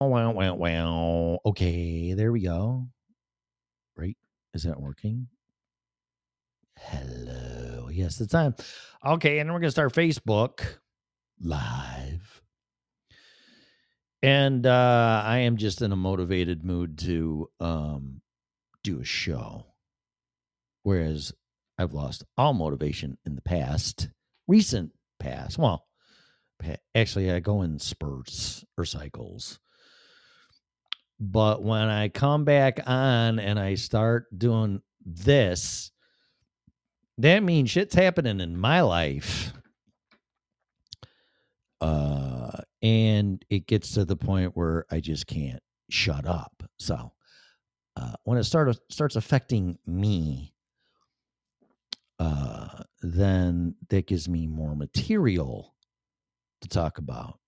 Wow, wow, wow. Okay, there we go. Right? Is that working? Hello. Yes, it's on. Okay, and then we're going to start Facebook live. And uh I am just in a motivated mood to um do a show. Whereas I've lost all motivation in the past, recent past. Well, actually I go in spurts or cycles. But when I come back on and I start doing this, that means shit's happening in my life. Uh, and it gets to the point where I just can't shut up. So, uh, when it start, starts affecting me, uh, then that gives me more material to talk about.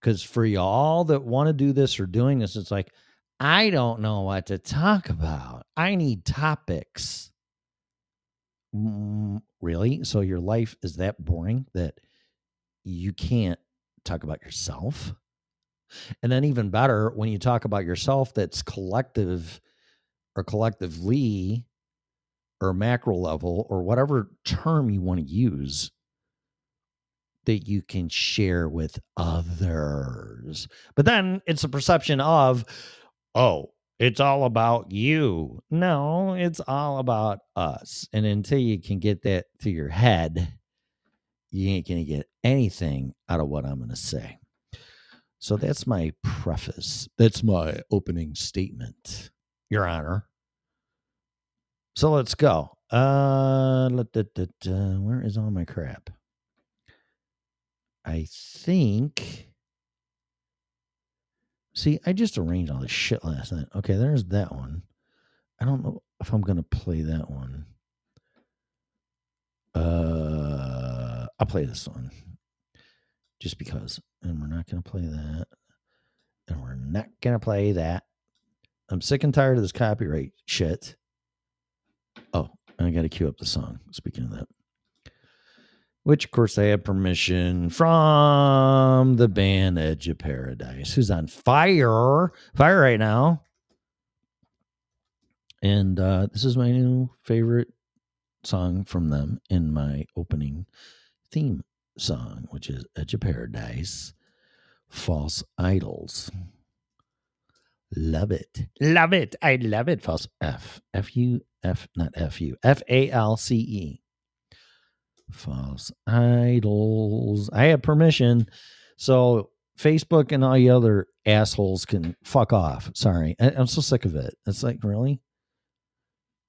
Because for y'all that want to do this or doing this, it's like, I don't know what to talk about. I need topics. Mm, really? So your life is that boring that you can't talk about yourself? And then, even better, when you talk about yourself, that's collective or collectively or macro level or whatever term you want to use that you can share with others. But then it's a perception of, oh, it's all about you. No, it's all about us. And until you can get that to your head, you ain't going to get anything out of what I'm going to say. So that's my preface. That's my opening statement, Your Honor. So let's go. Uh, where is all my crap? I think. See, I just arranged all this shit last night. Okay, there's that one. I don't know if I'm gonna play that one. Uh, I'll play this one just because. And we're not gonna play that. And we're not gonna play that. I'm sick and tired of this copyright shit. Oh, I got to cue up the song. Speaking of that which of course I have permission from the band Edge of Paradise, who's on fire, fire right now. And uh, this is my new favorite song from them in my opening theme song, which is Edge of Paradise, False Idols. Love it. Love it. I love it. False F. F U F, not F U. F A L C E false idols. I have permission. So Facebook and all the other assholes can fuck off. Sorry. I, am so sick of it. It's like, really?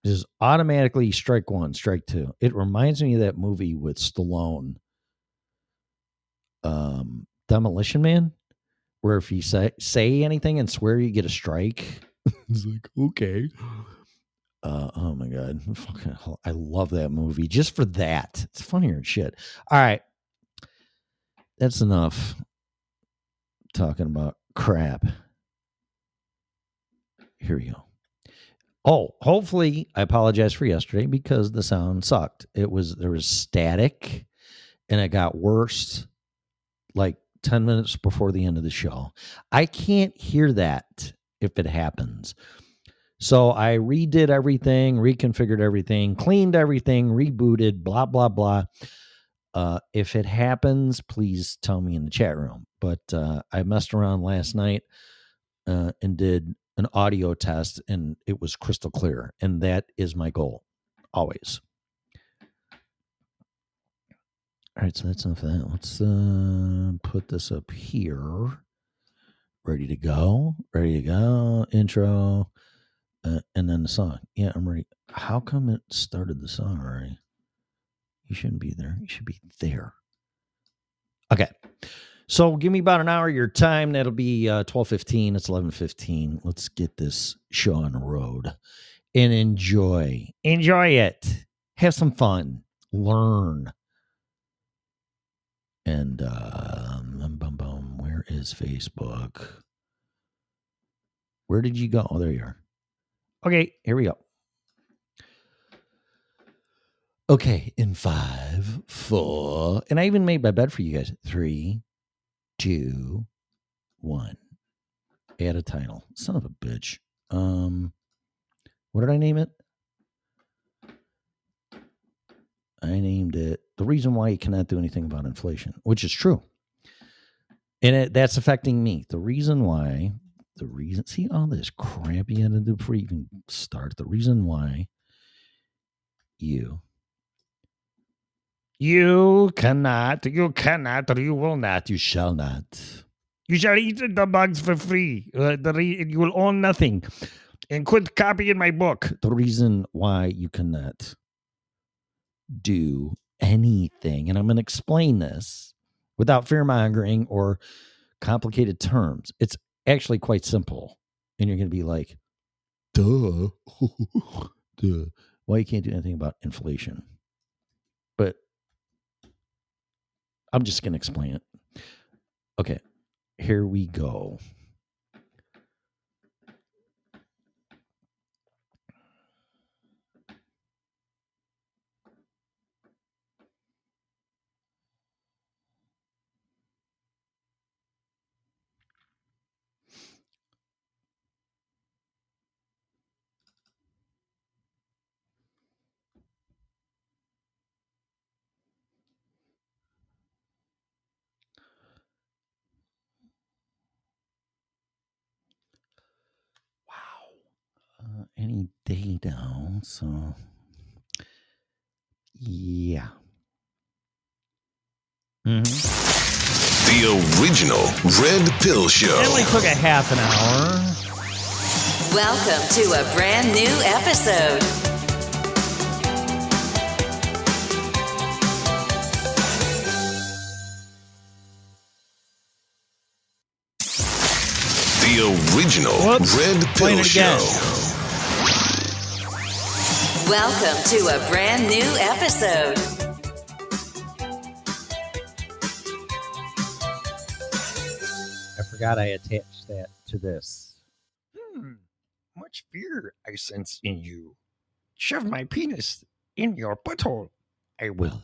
Just automatically strike one, strike two. It reminds me of that movie with Stallone, um, Demolition Man, where if you say say anything and swear you get a strike. it's like, okay. Uh, oh my god, fucking, I love that movie just for that. It's funnier than shit. All right, that's enough talking about crap. Here we go. Oh, hopefully, I apologize for yesterday because the sound sucked. It was there was static, and it got worse like ten minutes before the end of the show. I can't hear that if it happens. So I redid everything, reconfigured everything, cleaned everything, rebooted, blah, blah, blah. Uh, if it happens, please tell me in the chat room. But uh, I messed around last night uh, and did an audio test, and it was crystal clear. And that is my goal, always. All right, so that's enough of that. Let's uh, put this up here. Ready to go. Ready to go. Intro uh, and then the song. Yeah, I'm ready. How come it started the song already? You shouldn't be there. You should be there. Okay. So give me about an hour of your time. That'll be uh, 12.15. It's 11.15. Let's get this show on the road and enjoy. Enjoy it. Have some fun. Learn. And um, bum, bum, where is Facebook? Where did you go? Oh, there you are. Okay, here we go. Okay, in five, four, and I even made my bed for you guys. Three, two, one. add a title. Son of a bitch. Um, what did I name it? I named it the reason why you cannot do anything about inflation, which is true. And it, that's affecting me. The reason why, the reason, see all this had to do before you even start. The reason why you, you cannot, you cannot, you will not, you shall not. You shall eat the bugs for free. Uh, the re- you will own nothing and quit copying my book. The reason why you cannot do anything, and I'm going to explain this without fear mongering or complicated terms. It's actually quite simple. And you're going to be like, duh, duh. Why you can't do anything about inflation? But I'm just going to explain it. Okay, here we go. uh, any day now. So, yeah. Mm-hmm. The original Red Pill Show. It only took a half an hour. Welcome to a brand new episode. The original Whoops. Red Pill it again. Show. Welcome to a brand new episode. I forgot I attached that to this. Hmm. Much fear I sense in you. Shove my penis in your butthole. I will.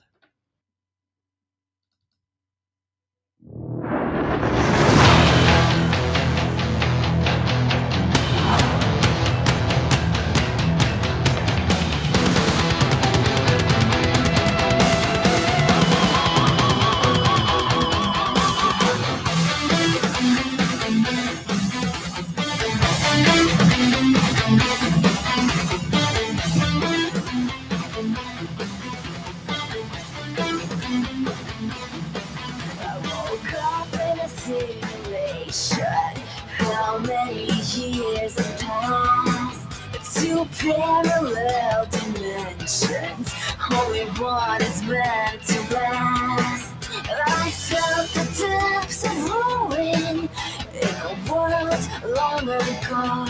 Parallel dimensions. Only one is meant to last. I felt the depths of ruin in a world long ago.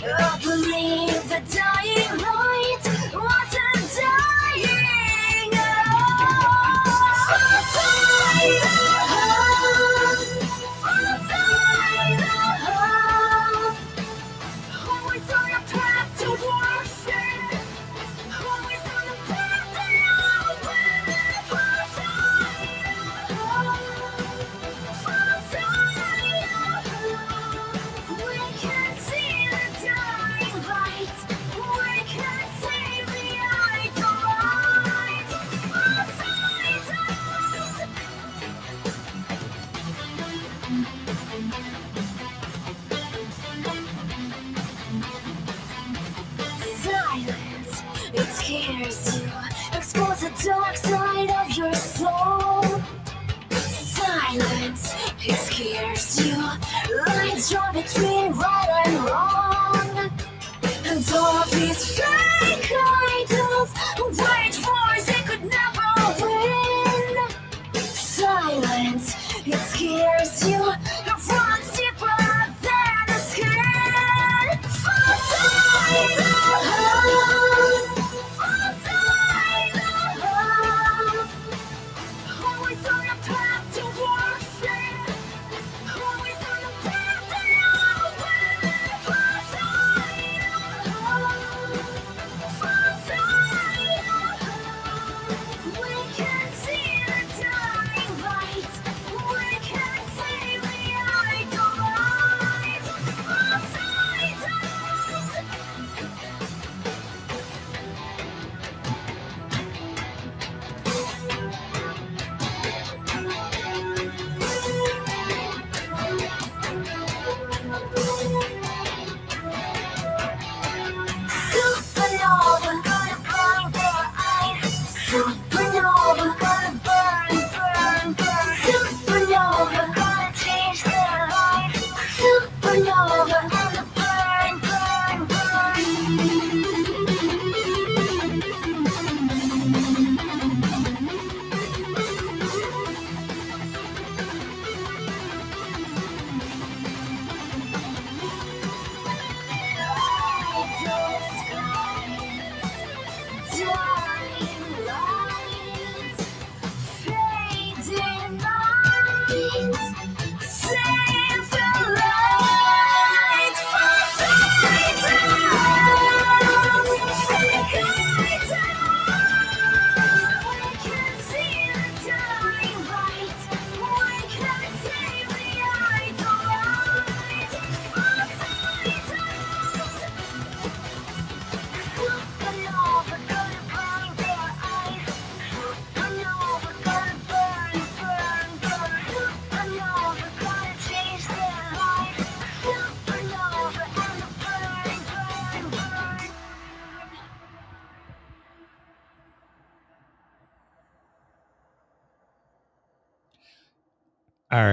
I believe the dying light wasn't dying at soul. Silence, it scares you. Lines drawn between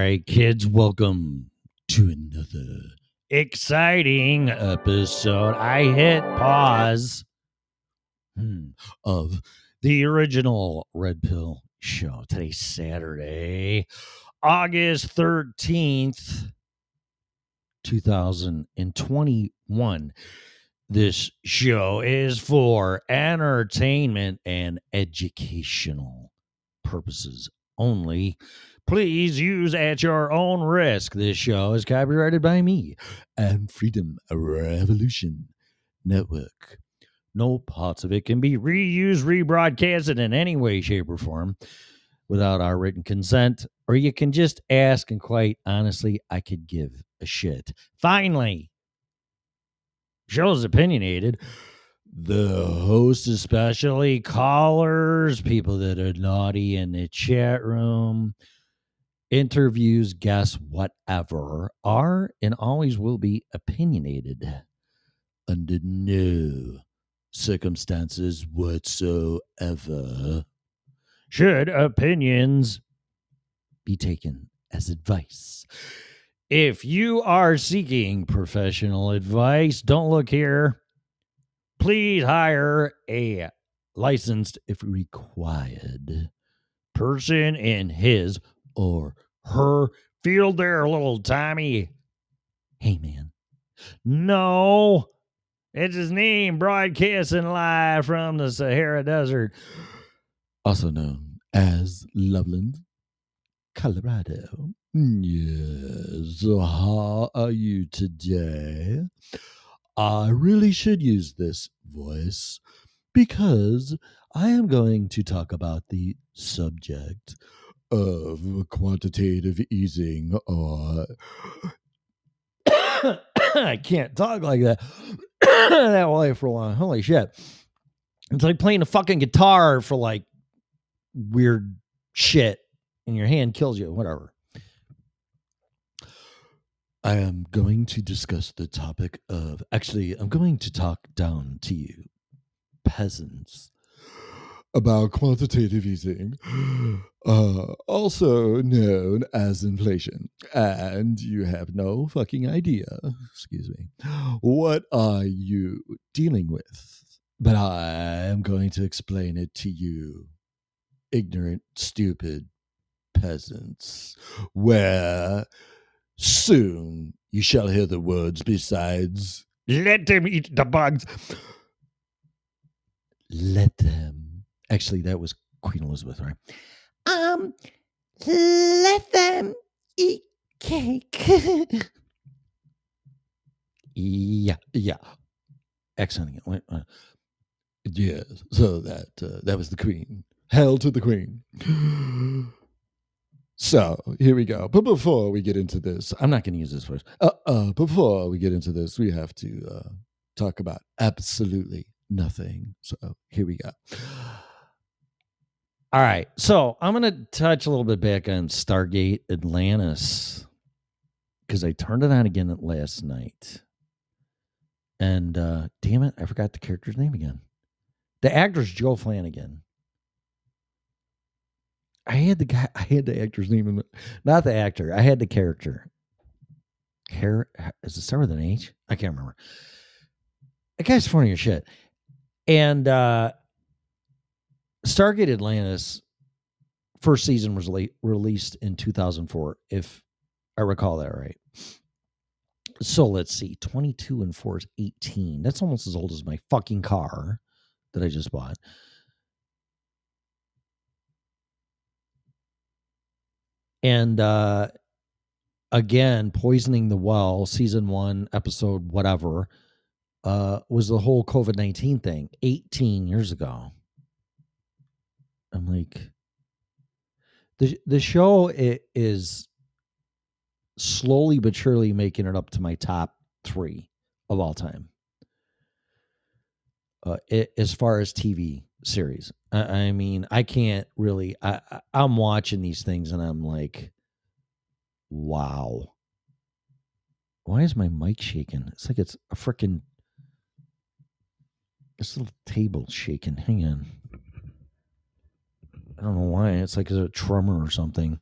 right, kids, welcome to another exciting episode. I hit pause hmm, of the original Red Pill show. Today's Saturday, August 13th, 2021. This show is for entertainment and educational purposes only. Please use at your own risk. This show is copyrighted by me and Freedom Revolution Network. No parts of it can be reused, rebroadcasted in any way, shape, or form without our written consent, or you can just ask, and quite honestly, I could give a shit. Finally, show's opinionated. The host, especially callers, people that are naughty in the chat room, interviews, guests, whatever, are and always will be opinionated under no circumstances whatsoever. Should opinions be taken as advice? If you are seeking professional advice, don't look here. Please hire a licensed, if required, person in his or her field there, little Tommy. Hey, man. No, it's his name, broadcasting live from the Sahara Desert, also known as Loveland, Colorado. Yes, how are you today? I really should use this voice because I am going to talk about the subject of quantitative easing or I can't talk like that that way for long. Holy shit. It's like playing a fucking guitar for like weird shit and your hand kills you, whatever. I am going to discuss the topic of actually, I'm going to talk down to you, peasants, about quantitative easing, uh, also known as inflation. And you have no fucking idea, excuse me, what are you dealing with? But I am going to explain it to you, ignorant, stupid peasants, where soon you shall hear the words besides, let them eat the bugs. Let them. Actually, that was Queen Elizabeth, right? Um, let them eat cake. yeah, yeah. Excellent. Wait, uh, Yes, so that uh, that was the Queen. Hell to the Queen. So here we go. But before we get into this, I'm not going to use this first. Uh, uh, before we get into this, we have to uh, talk about absolutely nothing. So here we go. All right. So I'm going to touch a little bit back on Stargate Atlantis because I turned it on again last night. And uh, damn it, I forgot the character's name again. The actor's Joe Flanigan. I had the guy. I had the actor's name, in the, not the actor. I had the character. Char- is it start with an H? I can't remember. That guy's funny as shit. And uh Stargate Atlantis first season was late, released in 2004, if I recall that right. So let's see, 22 and 4 is 18. That's almost as old as my fucking car that I just bought. And uh again, poisoning the well, season one, episode whatever, uh, was the whole COVID 19 thing 18 years ago. I'm like, the, the show is slowly but surely making it up to my top three of all time. Uh, i as far as TV series, I, I mean, I can't really. I, I I'm watching these things and I'm like, wow. Why is my mic shaking? It's like it's a freaking this little table shaking. Hang on. I don't know why. It's like a tremor or something.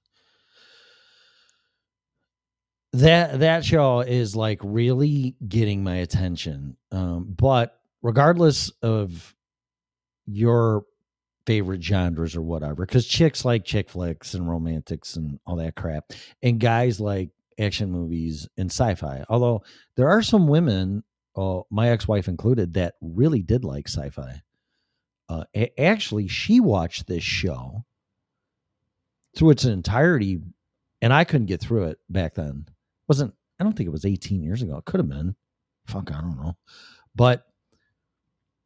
that that show is like really getting my attention. Um, but regardless of your favorite genres or whatever, because chicks like chick flicks and romantics and all that crap, and guys like action movies and sci-fi. Although there are some women, uh, my ex-wife included, that really did like sci-fi. Uh, actually, she watched this show through its entirety, and I couldn't get through it back then. wasn't I don't think it was 18 years ago. It could have been. Fuck, I don't know. But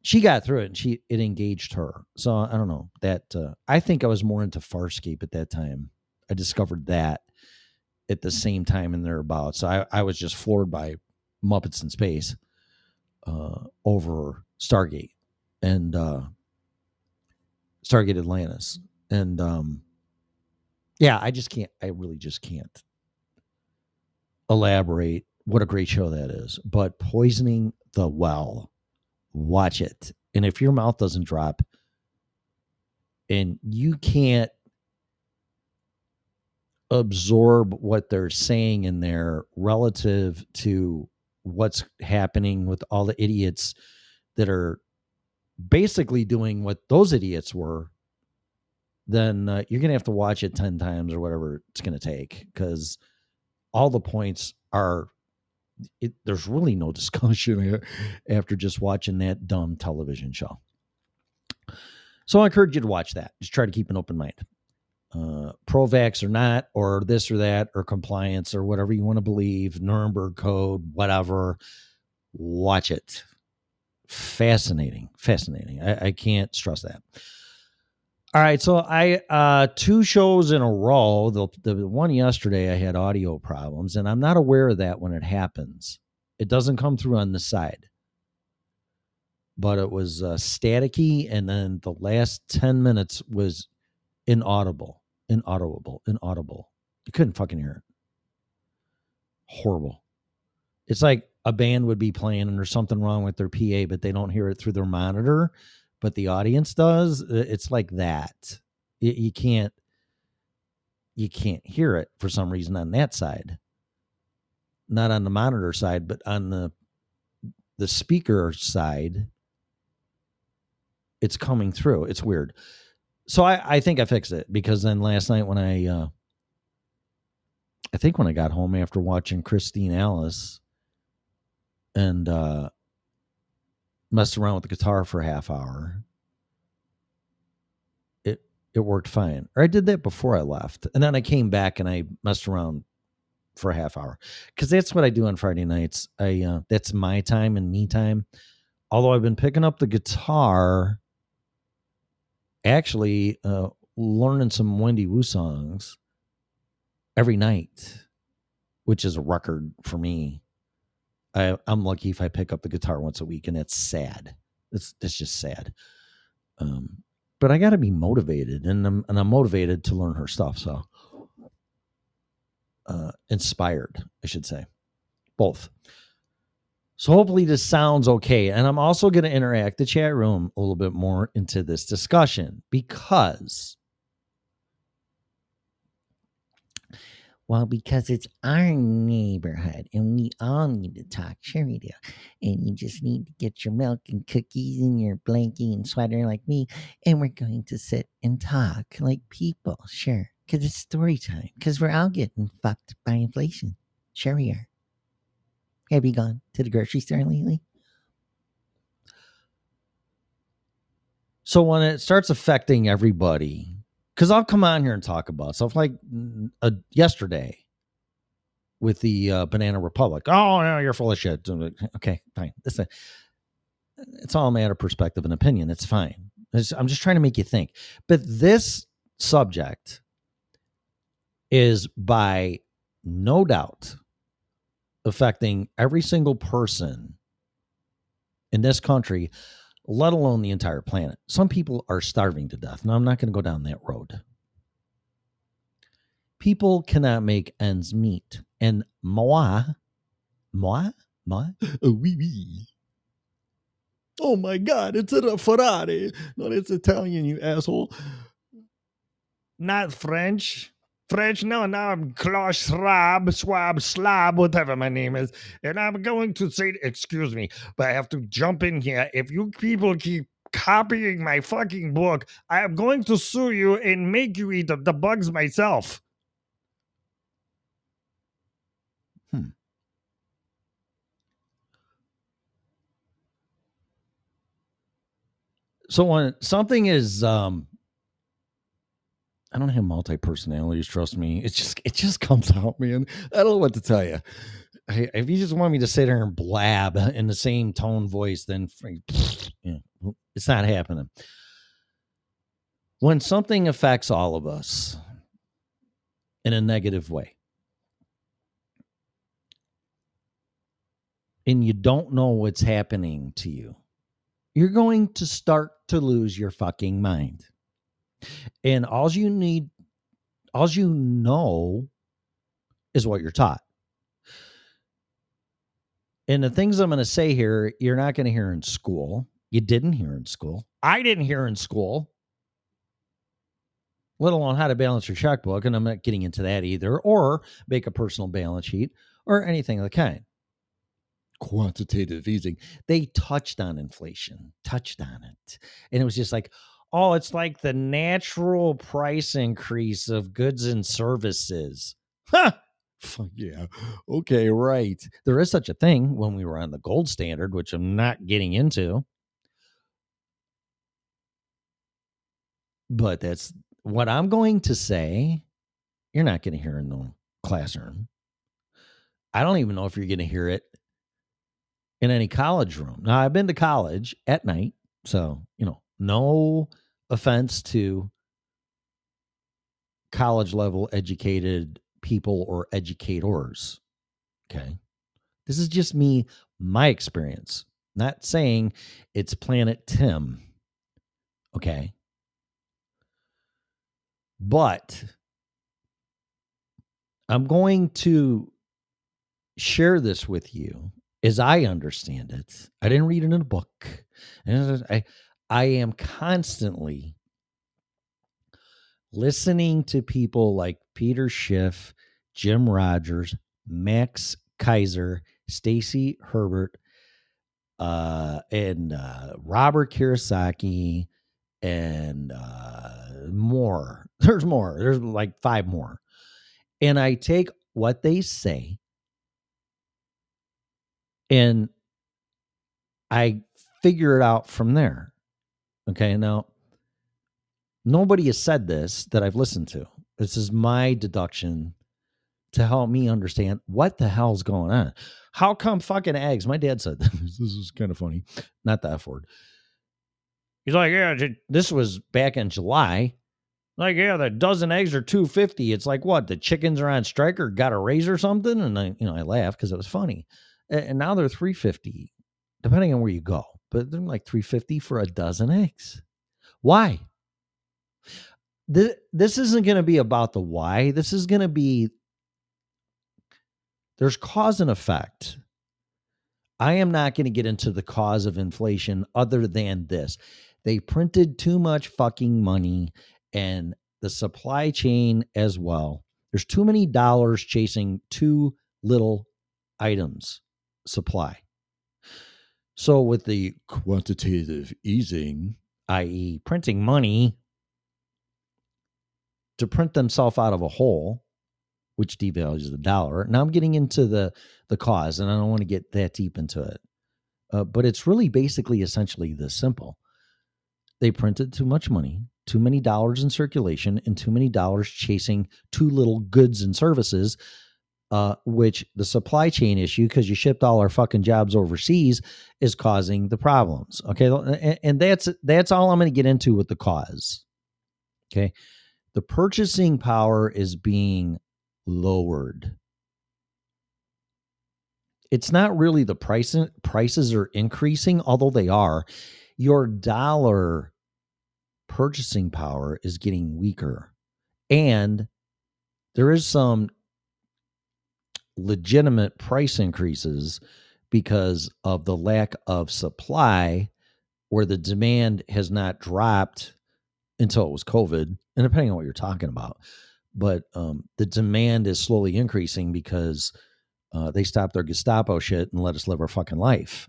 she got through it and she it engaged her. So I don't know. That uh, I think I was more into Farscape at that time. I discovered that at the same time and thereabouts. So I, I was just floored by Muppets in Space uh, over Stargate and uh, Stargate Atlantis. And um, yeah, I just can't. I really just can't elaborate what a great show that is. But poisoning the well, watch it. And if your mouth doesn't drop, and you can't absorb what they're saying in there relative to what's happening with all the idiots that are basically doing what those idiots were then uh, you're going to have to watch it 10 times or whatever it's going to take because all the points are it, there's really no discussion here after just watching that dumb television show. So i encourage you to watch that. Just try to keep an open mind. Uh, pro-vax or not or this or that or compliance or whatever you want to believe nuremberg code whatever watch it fascinating fascinating i, I can't stress that all right, so I uh two shows in a row. The the one yesterday I had audio problems, and I'm not aware of that when it happens. It doesn't come through on the side, but it was uh, staticky, and then the last ten minutes was inaudible, inaudible, inaudible. You couldn't fucking hear it. Horrible. It's like a band would be playing, and there's something wrong with their PA, but they don't hear it through their monitor but the audience does it's like that. You, you can't you can't hear it for some reason on that side. Not on the monitor side but on the the speaker side it's coming through. It's weird. So i i think i fixed it because then last night when i uh i think when i got home after watching christine alice and uh messed around with the guitar for a half hour. It it worked fine. Or I did that before I left. And then I came back and I messed around for a half hour. Cuz that's what I do on Friday nights. I uh, that's my time and me time. Although I've been picking up the guitar actually uh learning some Wendy Wu songs every night, which is a record for me. I, I'm lucky if I pick up the guitar once a week, and it's sad. It's it's just sad. Um, but I got to be motivated, and I'm and I'm motivated to learn her stuff. So, uh, inspired, I should say, both. So hopefully this sounds okay, and I'm also going to interact the chat room a little bit more into this discussion because Well, because it's our neighborhood and we all need to talk. Sure, we do. And you just need to get your milk and cookies and your blankie and sweater like me. And we're going to sit and talk like people. Sure. Because it's story time. Because we're all getting fucked by inflation. Sure, we are. Have you gone to the grocery store lately? So when it starts affecting everybody, because I'll come on here and talk about stuff like uh, yesterday with the uh, Banana Republic. Oh, no, you're full of shit. Okay, fine. It's, it's all a matter of perspective and opinion. It's fine. It's- I'm just trying to make you think. But this subject is by no doubt affecting every single person in this country let alone the entire planet. Some people are starving to death. Now, I'm not going to go down that road. People cannot make ends meet. And moi, moi, moi, oh, oui, oui. Oh my God, it's a Ferrari. No, it's Italian, you asshole. Not French. Fresh, no, now I'm Klaus Schwab, Swab, Slab, whatever my name is. And I'm going to say, excuse me, but I have to jump in here. If you people keep copying my fucking book, I am going to sue you and make you eat the, the bugs myself. Hmm. So when something is um I don't have multi personalities, trust me. It just it just comes out, man. I don't know what to tell you. Hey, if you just want me to sit there and blab in the same tone voice, then it's not happening. When something affects all of us in a negative way, and you don't know what's happening to you, you're going to start to lose your fucking mind. And all you need, all you know is what you're taught. And the things I'm going to say here, you're not going to hear in school. You didn't hear in school. I didn't hear in school, let alone how to balance your checkbook. And I'm not getting into that either, or make a personal balance sheet or anything of the kind. Quantitative easing. They touched on inflation, touched on it. And it was just like, oh, it's like the natural price increase of goods and services. Huh. Fuck yeah. Okay, right. There is such a thing when we were on the gold standard, which I'm not getting into. But that's what I'm going to say. You're not going to hear in the classroom. I don't even know if you're going to hear it in any college room. Now, I've been to college at night. So, you know, no offense to college level educated people or educators. Okay. This is just me, my experience, not saying it's Planet Tim. Okay. But I'm going to share this with you as I understand it. I didn't read it in a book. I, I am constantly listening to people like Peter Schiff, Jim Rogers, Max Keiser, Stacy Herbert, uh, and uh, Robert Kiyosaki, and uh, more. There's more. There's like five more. And I take what they say and I figure it out from there. Okay. Now, nobody has said this that I've listened to. This is my deduction to help me understand what the hell's going on. How come fucking eggs? My dad said this is kind of funny. Not the F word. He's like, yeah, this was back in July. Like, yeah, the dozen eggs are 250. It's like what? The chickens are on strike or got a raise or something? And I, you know, I laughed because it was funny. And now they're 350, depending on where you go. But they're like 350 for a dozen eggs. Why? This, this isn't going to be about the why. This is going to be there's cause and effect. I am not going to get into the cause of inflation other than this. They printed too much fucking money and the supply chain as well. There's too many dollars chasing too little items supply. So with the quantitative easing, i.e., printing money to print themselves out of a hole, which devalues the dollar. Now I'm getting into the the cause, and I don't want to get that deep into it. Uh, but it's really basically essentially this simple. They printed too much money, too many dollars in circulation, and too many dollars chasing too little goods and services. Uh, which the supply chain issue, because you shipped all our fucking jobs overseas, is causing the problems. Okay, and, and that's that's all I'm going to get into with the cause. Okay, the purchasing power is being lowered. It's not really the price prices are increasing, although they are. Your dollar purchasing power is getting weaker. And there is some legitimate price increases because of the lack of supply where the demand has not dropped until it was COVID, and depending on what you're talking about. but um, the demand is slowly increasing because uh, they stopped their Gestapo shit and let us live our fucking life.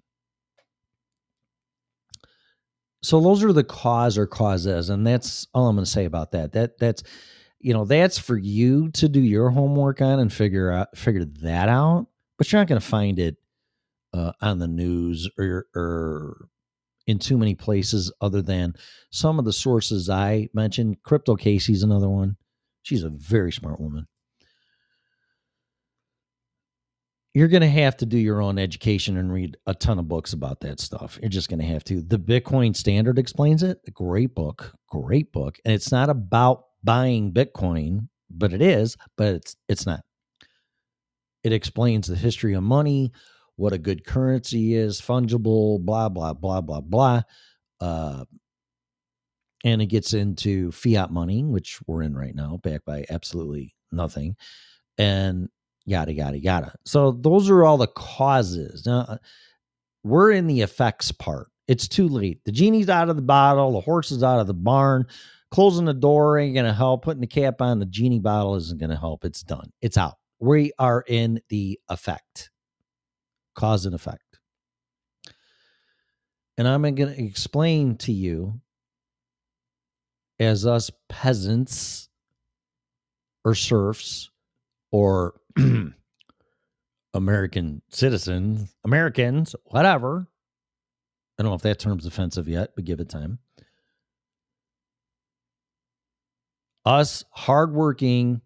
So those are the cause or causes, and that's all I'm going to say about that. That that's you know that's for you to do your homework on and figure out figure that out. But you're not going to find it uh, on the news or or in too many places other than some of the sources I mentioned. Crypto Casey's another one. She's a very smart woman. You're going to have to do your own education and read a ton of books about that stuff. You're just going to have to. The Bitcoin Standard explains it. A great book, great book. And it's not about buying Bitcoin, but it is, but it's it's not. It explains the history of money, what a good currency is, fungible, blah blah blah blah blah. Uh, and it gets into fiat money, which we're in right now, backed by absolutely nothing, and yada yada yada. So those are all the causes. Now, uh, we're in the effects part. It's too late. The genie's out of the bottle. The horse is out of the barn. Closing the door ain't gonna help. Putting the cap on the genie bottle isn't gonna help. It's done. It's out. We are in the effect, cause and effect. And I'm going to explain to you, as us peasants or serfs or American citizens, Americans, whatever. I don't know if that term's offensive yet, but give it time. Us hardworking,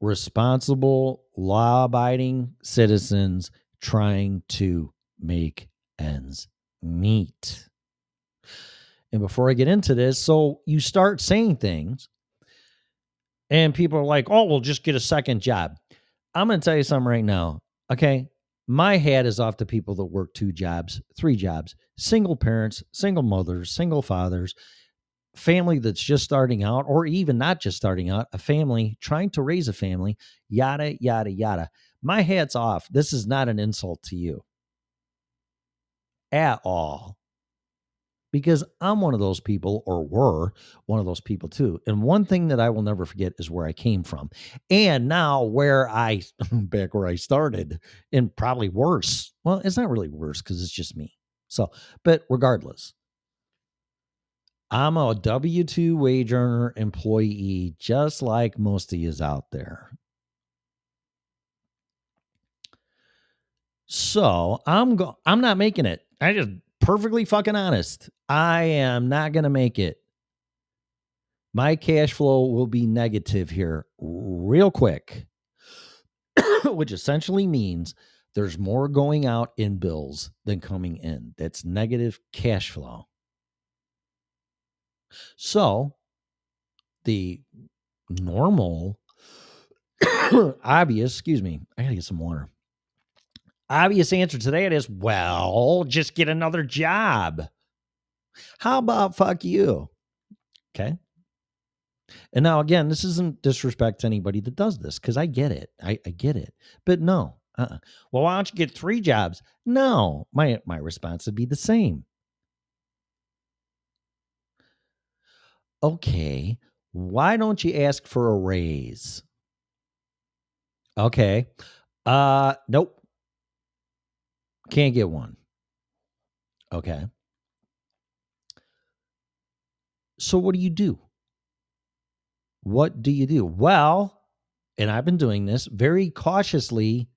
responsible, law abiding citizens trying to make ends meet. And before I get into this, so you start saying things, and people are like, oh, we'll just get a second job. I'm going to tell you something right now. Okay. My hat is off to people that work two jobs, three jobs, single parents, single mothers, single fathers, family that's just starting out, or even not just starting out, a family trying to raise a family, yada, yada, yada. My hat's off. This is not an insult to you at all because I'm one of those people, or were one of those people too. And one thing that I will never forget is where I came from, and now where I back where I started, and probably worse. Well, it's not really worse because it's just me. So, but regardless, I'm a W two wage earner employee, just like most of yous out there. So I'm go- I'm not making it. I just perfectly fucking honest. I am not to make it. My cash flow will be negative here real quick, which essentially means there's more going out in bills than coming in. That's negative cash flow. So the normal, obvious, excuse me, I gotta get some water obvious answer to that is well, just get another job. How about fuck you? Okay. And now, again, this isn't disrespect to anybody that does this because I get it. I, I get it. But no. Uh-uh. Well, why don't you get three jobs? No. My my response would be the same. Okay. Why don't you ask for a raise? Okay. Uh nope. Can't get one. Okay. So what do you do? What do you do? Well, and I've been doing this very cautiously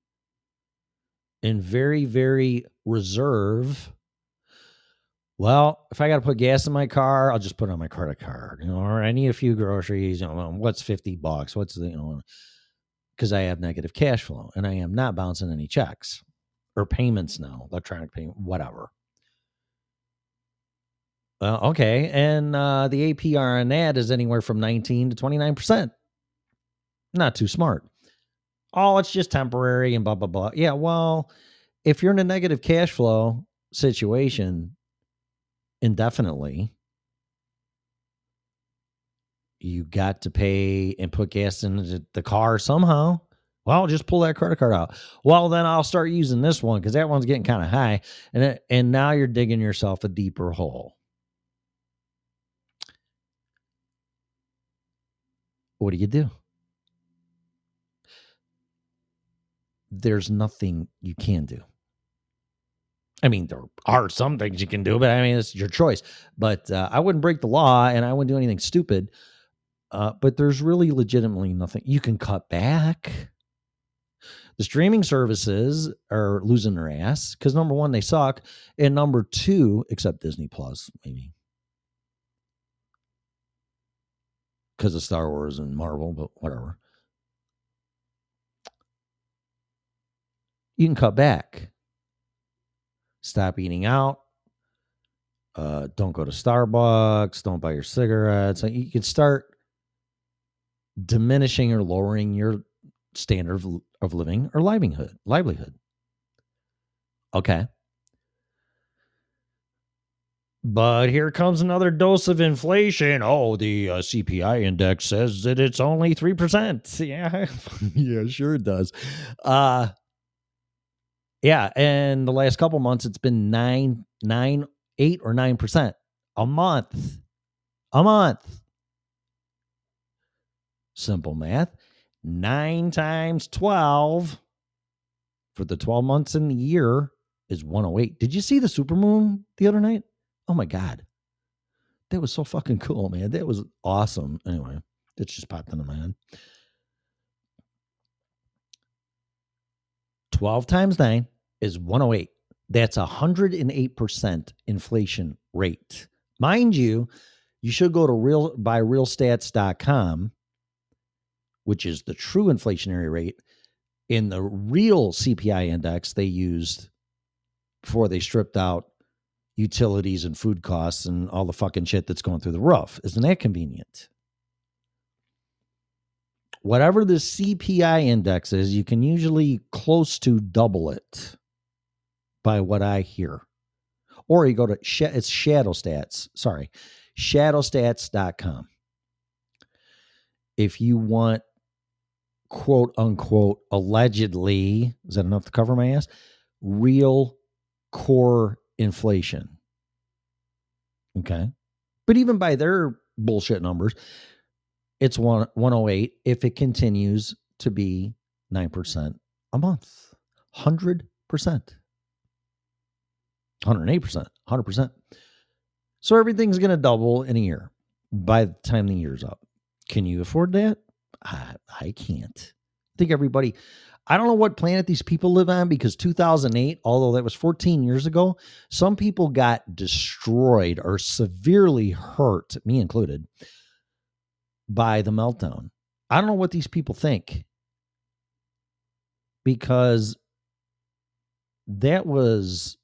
and very, very reserve. Well, if I got to put gas in my car, I'll just put on my credit card. You know, or I need a few groceries. You know, what's fifty bucks? What's the you know? Because I have negative cash flow and I am not bouncing any checks or payments now, electronic payment, whatever. Well, okay. And uh, the APR on that is anywhere from 19 to 29%. Not too smart. Oh, it's just temporary and blah, blah, blah. Yeah, well, if you're in a negative cash flow situation indefinitely, you got to pay and put gas in the car somehow. Well, I'll just pull that credit card out. Well, then I'll start using this one because that one's getting kind of high, and it, and now you're digging yourself a deeper hole. What do you do? There's nothing you can do. I mean, there are some things you can do, but I mean, it's your choice. But uh, I wouldn't break the law and I wouldn't do anything stupid. Uh, but there's really legitimately nothing you can cut back. The streaming services are losing their ass because number one, they suck. And number two, except Disney Plus, maybe. Because of Star Wars and Marvel, but whatever. You can cut back. Stop eating out. Uh, don't go to Starbucks. Don't buy your cigarettes. You can start diminishing or lowering your standard of, of living or livelihood. Livelihood. Okay. But here comes another dose of inflation. Oh, the uh, CPI index says that it's only 3%. Yeah. yeah, sure it does. Uh yeah, and the last couple months it's been nine, nine, eight, or nine percent a month. A month. Simple math. Nine times 12 for the 12 months in the year is 108. Did you see the supermoon the other night? Oh my God. That was so fucking cool, man. That was awesome. Anyway, it just popped into my head. 12 times 9 is 108. That's a 108% inflation rate. Mind you, you should go to real by realstats.com, which is the true inflationary rate. In the real CPI index they used before they stripped out utilities and food costs and all the fucking shit that's going through the roof. Isn't that convenient? Whatever the CPI index is, you can usually close to double it by what I hear. Or you go to sh- it's Shadow Stats, sorry, shadowstats.com. If you want quote unquote allegedly, is that enough to cover my ass? Real core inflation. Okay. But even by their bullshit numbers, it's one 108 if it continues to be 9% a month. 100%. 108%, 100%. So everything's going to double in a year by the time the year's up. Can you afford that? I, I can't. I think everybody, I don't know what planet these people live on because 2008, although that was 14 years ago, some people got destroyed or severely hurt, me included, by the meltdown. I don't know what these people think because that was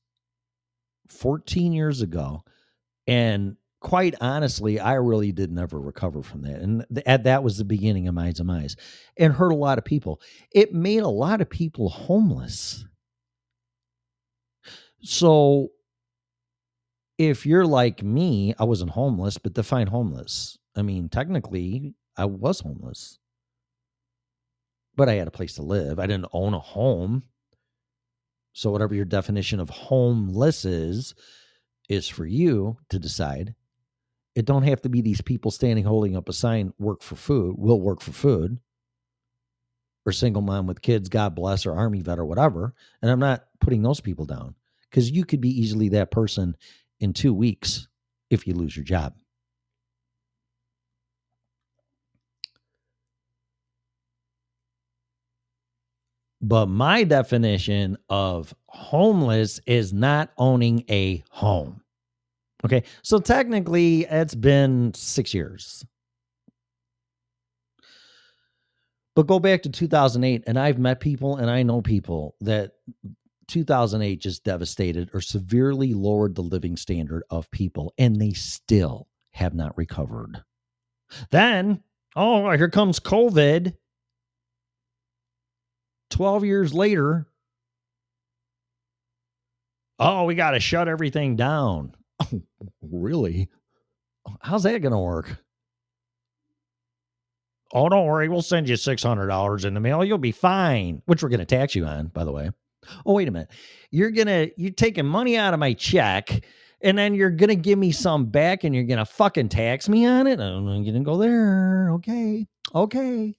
14 years ago. And quite honestly, I really did never recover from that. And th- that that was the beginning of my demise and hurt a lot of people. It made a lot of people homeless. So if you're like me, I wasn't homeless, but define homeless. I mean, technically, I was homeless, but I had a place to live. I didn't own a home. So, whatever your definition of homeless is, is for you to decide. It don't have to be these people standing holding up a sign, work for food, will work for food, or single mom with kids, God bless, or army vet, or whatever. And I'm not putting those people down because you could be easily that person in two weeks if you lose your job. But my definition of homeless is not owning a home. Okay. So technically, it's been six years. But go back to 2008, and I've met people and I know people that 2008 just devastated or severely lowered the living standard of people, and they still have not recovered. Then, oh, here comes COVID. 12 years later, oh, we got to shut everything down. Oh, really? Oh, how's that going to work? Oh, don't worry. We'll send you $600 in the mail. You'll be fine, which we're going to tax you on, by the way. Oh, wait a minute. You're going to, you're taking money out of my check and then you're going to give me some back and you're going to fucking tax me on it. I'm going to go there. Okay. Okay.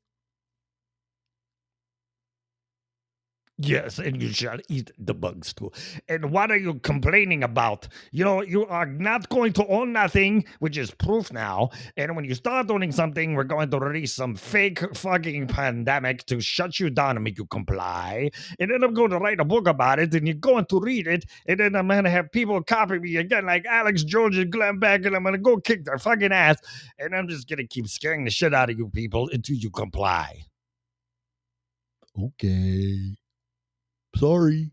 Yes, and you shall eat the bugs too. And what are you complaining about? You know, you are not going to own nothing, which is proof now. And when you start owning something, we're going to release some fake fucking pandemic to shut you down and make you comply. And then I'm going to write a book about it, and you're going to read it. And then I'm going to have people copy me again, like Alex George and Glenn Beck, and I'm going to go kick their fucking ass. And I'm just going to keep scaring the shit out of you people until you comply. Okay. Sorry.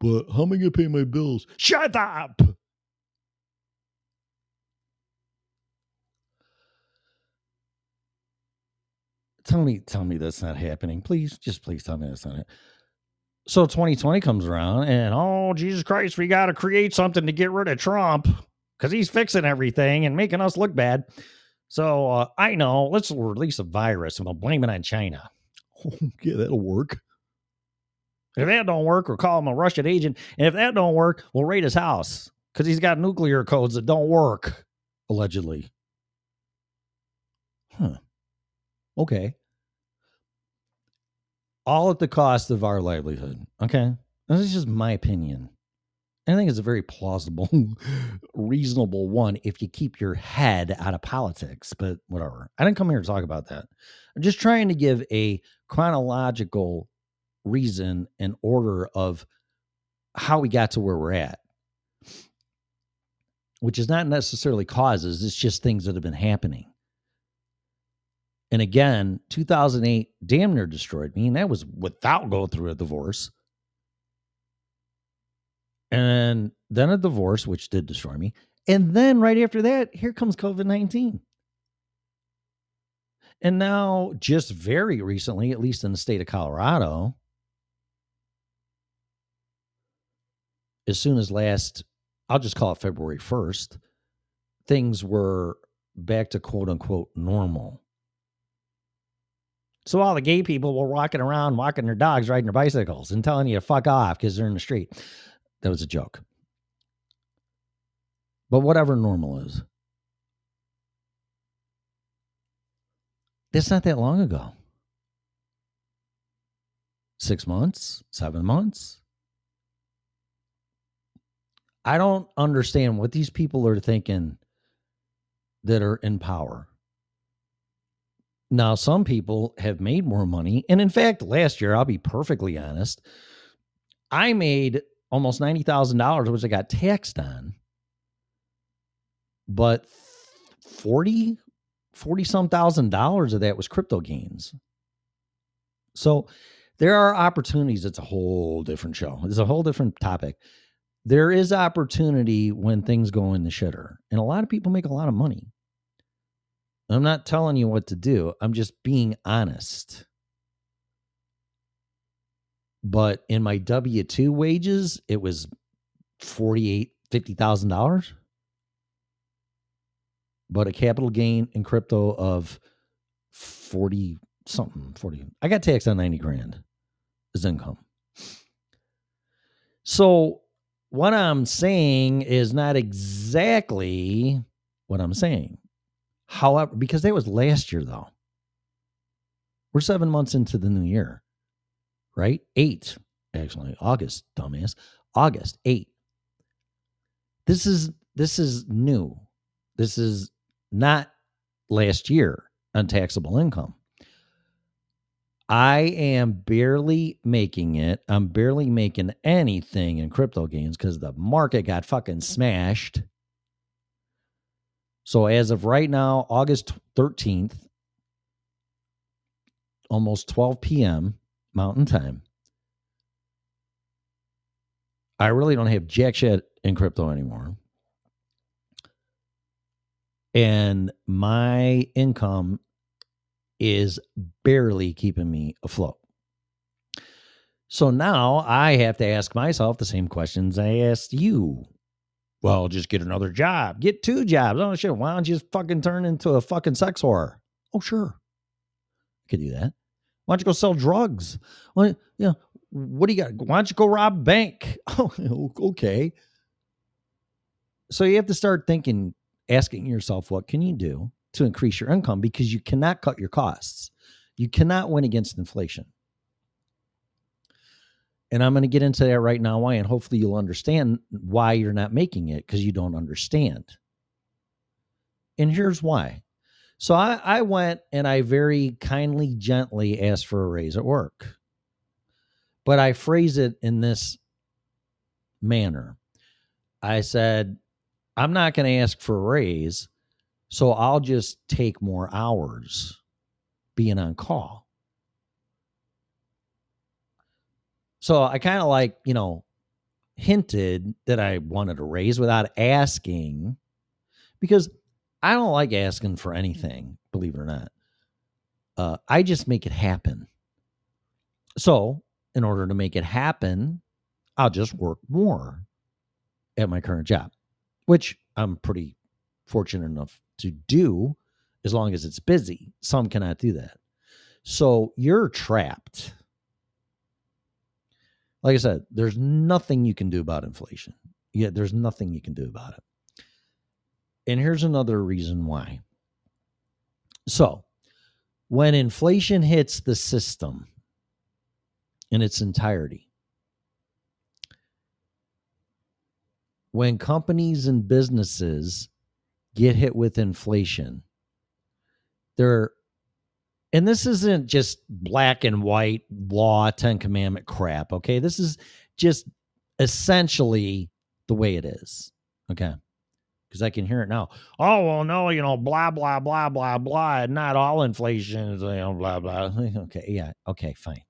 But how am I going to pay my bills? Shut up! Tell me, tell me that's not happening. Please, just please tell me that's not it. So 2020 comes around and Oh, Jesus Christ, we got to create something to get rid of Trump because he's fixing everything and making us look bad. So uh, I know, let's release a virus and we'll blame it on China. yeah, that'll work. If that don't work, we'll call him a Russian agent. And if that don't work, we'll raid his house because he's got nuclear codes that don't work. Allegedly. Huh. Okay. All at the cost of our livelihood. Okay. This is just my opinion. I think it's a very plausible, reasonable one if you keep your head out of politics, but whatever. I didn't come here to talk about that. I'm just trying to give a chronological reason and order of how we got to where we're at, which is not necessarily causes, it's just things that have been happening. And again, 2008 damn near destroyed me, and that was without going through a divorce. And then a divorce, which did destroy me. And then right after that, here comes COVID 19. And now, just very recently, at least in the state of Colorado, as soon as last, I'll just call it February 1st, things were back to quote unquote normal. So all the gay people were walking around, walking their dogs, riding their bicycles, and telling you to fuck off because they're in the street. That was a joke. But whatever normal is, that's not that long ago. Six months, seven months. I don't understand what these people are thinking that are in power. Now, some people have made more money. And in fact, last year, I'll be perfectly honest, I made almost $90,000, which I got taxed on. But 40, 40 some thousand dollars of that was crypto gains. So there are opportunities. It's a whole different show. It's a whole different topic. There is opportunity when things go in the shitter. And a lot of people make a lot of money. I'm not telling you what to do. I'm just being honest. But in my W two wages, it was forty eight, fifty thousand dollars. But a capital gain in crypto of forty something, forty. I got taxed on ninety grand as income. So what I'm saying is not exactly what I'm saying. However, because that was last year though. We're seven months into the new year, right? Eight, actually. August, dumbass. August, eight. This is this is new. This is not last year untaxable income. I am barely making it. I'm barely making anything in crypto gains because the market got fucking mm-hmm. smashed. So as of right now, August 13th, almost 12 p.m. Mountain Time, I really don't have jack shit in crypto anymore. And my income is barely keeping me afloat. So now I have to ask myself the same questions I asked you. Well, just get another job. Get two jobs. Oh shit. Why don't you just fucking turn into a fucking sex whore? Oh, sure. I could do that. Why don't you go sell drugs? Well, you know, what do you got? Why don't you go rob a bank? Oh, okay. So you have to start thinking, asking yourself, what can you do to increase your income? Because you cannot cut your costs. You cannot win against inflation. And I'm going to get into that right now. Why? And hopefully you'll understand why you're not making it because you don't understand. And here's why. So I, I went and I very kindly, gently asked for a raise at work. But I phrase it in this manner. I said, I'm not going to ask for a raise, so I'll just take more hours being on call. So I kind of like, you know, hinted that I wanted a raise without asking because I don't like asking for anything, believe it or not. Uh, I just make it happen. So, in order to make it happen, I'll just work more at my current job, which I'm pretty fortunate enough to do as long as it's busy. Some cannot do that. So, you're trapped. Like I said, there's nothing you can do about inflation. Yeah, there's nothing you can do about it. And here's another reason why. So, when inflation hits the system in its entirety, when companies and businesses get hit with inflation, they're and this isn't just black and white law 10 commandment crap okay? This is just essentially the way it is okay? Because i can hear it now. Oh well no you know blah blah blah blah blah not all inflation is you know blah blah. Okay yeah okay fine.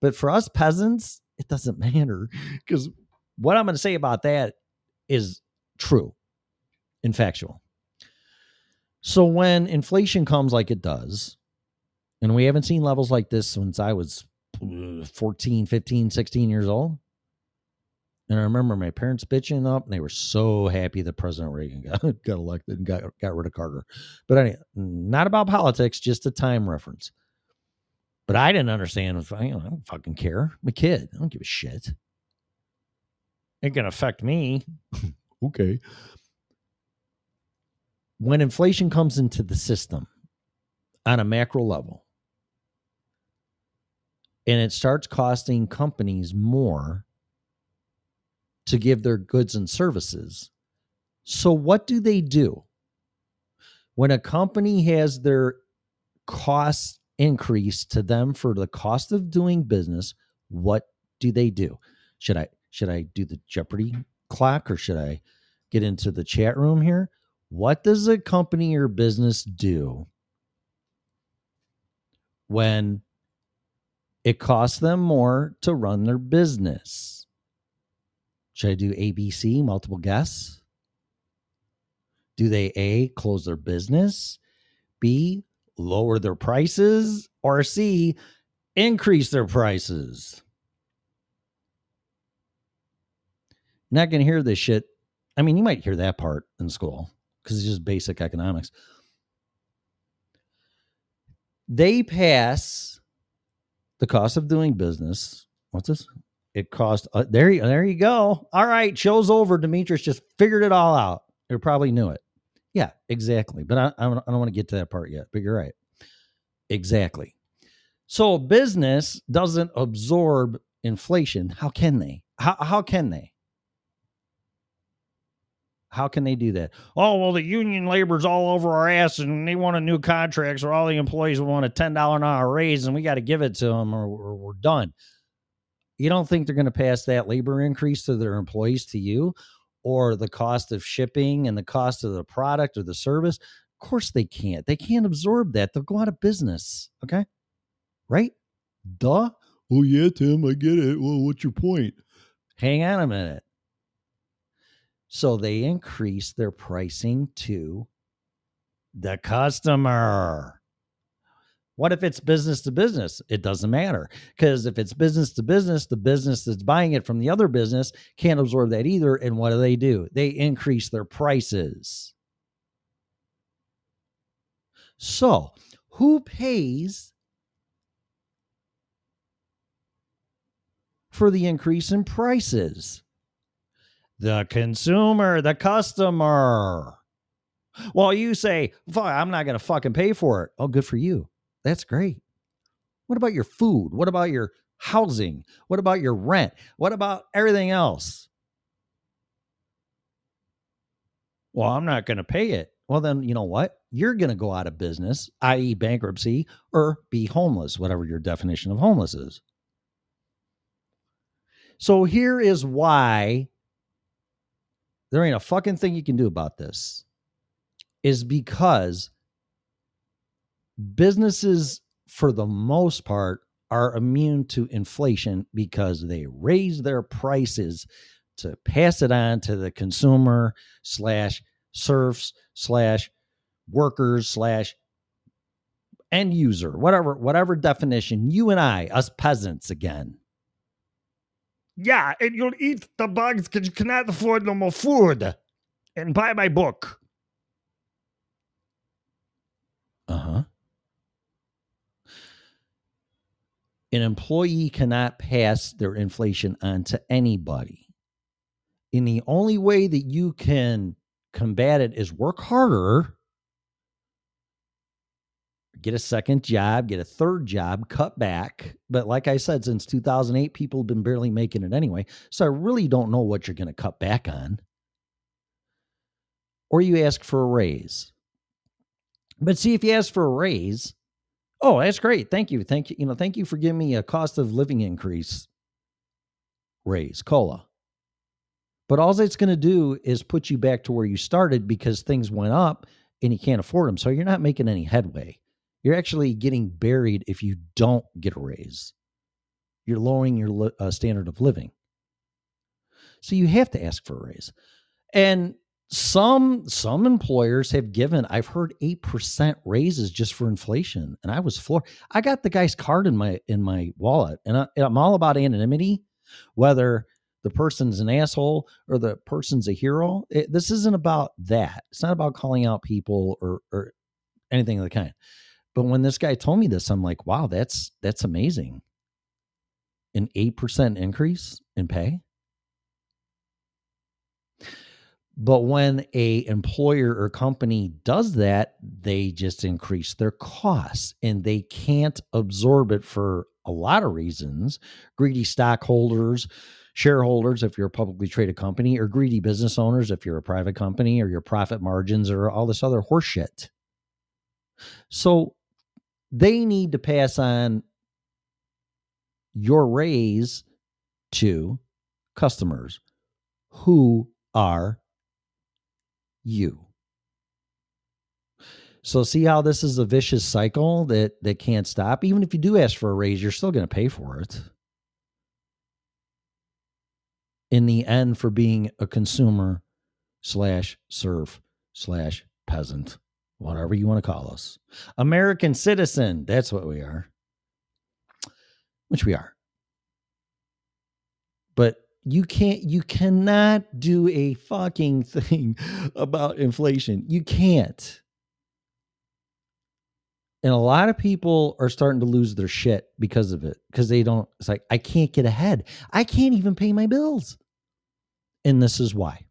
But for us peasants it doesn't matter because what i'm going to say about that is true and factual so when inflation comes like it does and we haven't seen levels like this since I was uh, 14, 15, 16 years old. And I remember my parents bitching up and they were so happy that President Reagan got, got elected and got, got rid of Carter. But anyway, not about politics, just a time reference. But I didn't understand. You know, I don't fucking care. I'm a kid. I don't give a shit. It can affect me. okay. When inflation comes into the system on a macro level, and it starts costing companies more to give their goods and services. So, what do they do? When a company has their costs increased to them for the cost of doing business, what do they do? Should I should I do the Jeopardy clock or should I get into the chat room here? What does a company or business do when it costs them more to run their business. Should I do ABC, multiple guess? Do they A, close their business? B, lower their prices? Or C, increase their prices? Not going to hear this shit. I mean, you might hear that part in school because it's just basic economics. They pass the cost of doing business. What's this? It cost uh, there. you- There you go. All right, show's over. Demetrius just figured it all out. Or probably knew it. Yeah, exactly. But I, I don't, I don't want to get to that part yet. But you're right. Exactly. So business doesn't absorb inflation. How can they? How how can they? How can they do that? Oh well, the union labor's all over our ass, and they want a new contract, so all the employees want a ten dollar an hour raise, and we got to give it to them, or, or we're done. You don't think they're going to pass that labor increase to their employees to you, or the cost of shipping and the cost of the product or the service? Of course they can't. They can't absorb that. They'll go out of business. Okay, right? Duh. Oh yeah, Tim, I get it. Well, what's your point? Hang on a minute. So they increase their pricing to the customer. What if it's business to business? It doesn't matter because if it's business to business, the business that's buying it from the other business can't absorb that either. And what do they do? They increase their prices. So, who pays for the increase in prices? The consumer, the customer. Well, you say, "Fuck, I'm not going to fucking pay for it. Oh, good for you. That's great. What about your food? What about your housing? What about your rent? What about everything else? Well, I'm not going to pay it. Well, then, you know what? You're going to go out of business, i.e., bankruptcy, or be homeless, whatever your definition of homeless is. So here is why there ain't a fucking thing you can do about this is because businesses for the most part are immune to inflation because they raise their prices to pass it on to the consumer slash serfs slash workers slash end user whatever whatever definition you and i us peasants again Yeah, and you'll eat the bugs because you cannot afford no more food. And buy my book. Uh-huh. An employee cannot pass their inflation on to anybody. And the only way that you can combat it is work harder, get a second job, get a third job, cut back. But like I said, since 2008, people have been barely making it anyway. So I really don't know what you're going to cut back on. Or you ask for a raise. But see, if you ask for a raise, oh, that's great. Thank you. Thank you. You know, thank you for giving me a cost of living increase raise, COLA. But all it's going to do is put you back to where you started because things went up and you can't afford them. So you're not making any headway. You're actually getting buried if you don't get a raise. You're lowering your uh, standard of living. So you have to ask for a raise. And some some employers have given i've heard 8% raises just for inflation and i was floored i got the guy's card in my in my wallet and, I, i'm all about anonymity whether the person's an asshole or the person's a hero It- this isn't about that it's not about calling out people or or anything of the kind but when this guy told me this i'm like wow that's that's amazing. An 8% increase in pay? But when a employer or company does that they just increase their costs and they can't absorb it for a lot of reasons. Greedy stockholders shareholders if you're a publicly traded company or greedy business owners if you're a private company or your profit margins or all this other horseshit. So they need to pass on your raise to customers who are you. So see how this is a vicious cycle that that can't stop. Even if you do ask for a raise, you're still going to pay for it. In the end, for being a consumer slash serf slash peasant, whatever you want to call us, American citizen. That's what we are. Which we are. But you can't you cannot do a fucking thing about inflation you can't and a lot of people are starting to lose their shit because of it because they don't it's like i can't get ahead i can't even pay my bills and this is why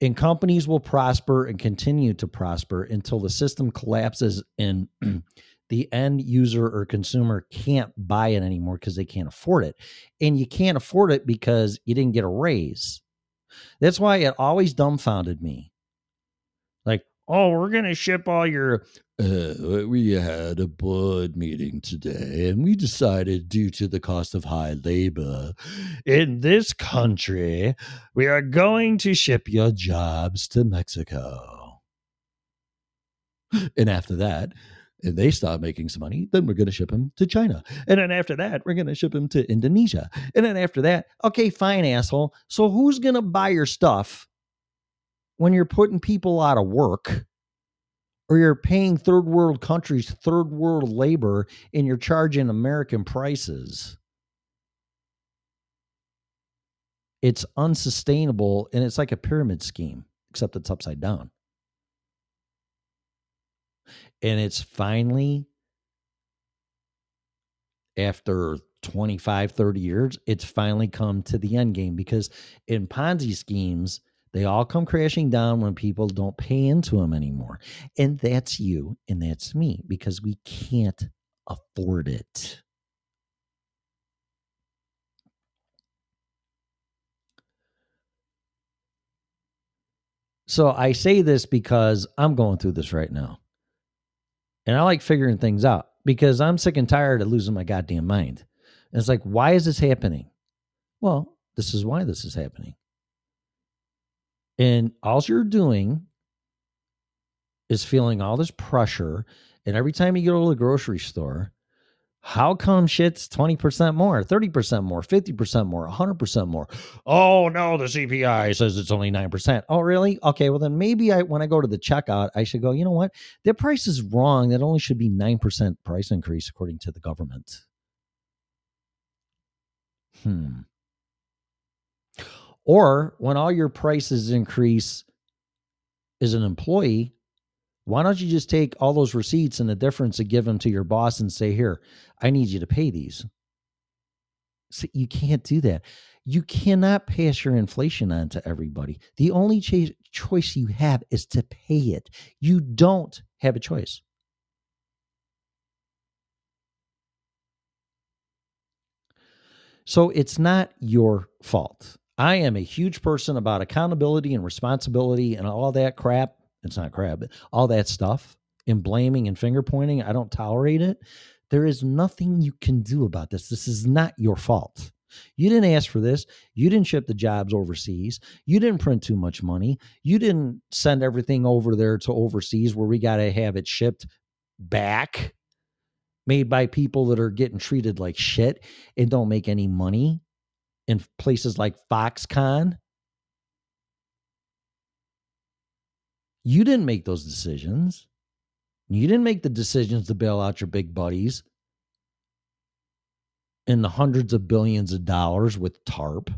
and companies will prosper and continue to prosper until the system collapses and the end user or consumer can't buy it anymore because they can't afford it. And you can't afford it because you didn't get a raise. That's why it always dumbfounded me. Like, Oh, we're going to ship all your. Uh, we had a board meeting today and we decided due to the cost of high labor in this country, we are going to ship your jobs to Mexico. And after that, and they start making some money, then we're going to ship them to China. And then after that, we're going to ship them to Indonesia. And then after that, okay, fine, asshole. So who's going to buy your stuff when you're putting people out of work or you're paying third world countries third world labor and you're charging American prices? It's unsustainable and it's like a pyramid scheme, except it's upside down and it's finally after 25 30 years it's finally come to the end game because in ponzi schemes they all come crashing down when people don't pay into them anymore. And that's you and that's me because we can't afford it. So I say this because I'm going through this right now. And I like figuring things out because I'm sick and tired of losing my goddamn mind. And it's like, why is this happening? Well, this is why this is happening. And all you're doing is feeling all this pressure. And every time you go to the grocery store, how come shit's 20% more, 30% more, 50% more, 100% more? Oh no, the CPI says it's only 9%. Oh, really? Okay, well then maybe I when I go to the checkout, I should go, you know what? Their price is wrong. That only should be 9% price increase according to the government. Hmm. Or when all your prices increase as an employee, why don't you just take all those receipts and the difference and give them to your boss and say, here, I need you to pay these? See, you can't do that. You cannot pass your inflation on to everybody. The only choice you have is to pay it. You don't have a choice. So it's not your fault. I am a huge person about accountability and responsibility and all that crap. It's not crap, all that stuff and blaming and finger pointing. I don't tolerate it. There is nothing you can do about this. This is not your fault. You didn't ask for this. You didn't ship the jobs overseas. You didn't print too much money. You didn't send everything over there to overseas where we got to have it shipped back, made by people that are getting treated like shit and don't make any money in places like Foxconn. You didn't make those decisions. You didn't make the decisions to bail out your big buddies in the hundreds of billions of dollars with TARP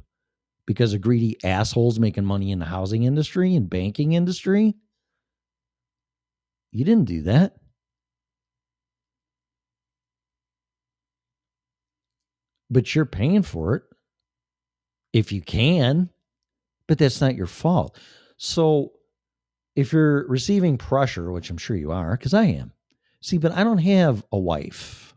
because of greedy assholes making money in the housing industry and banking industry. You didn't do that. But you're paying for it if you can, but that's not your fault. So if you're receiving pressure, which I'm sure you are, because I am, see, but I don't have a wife.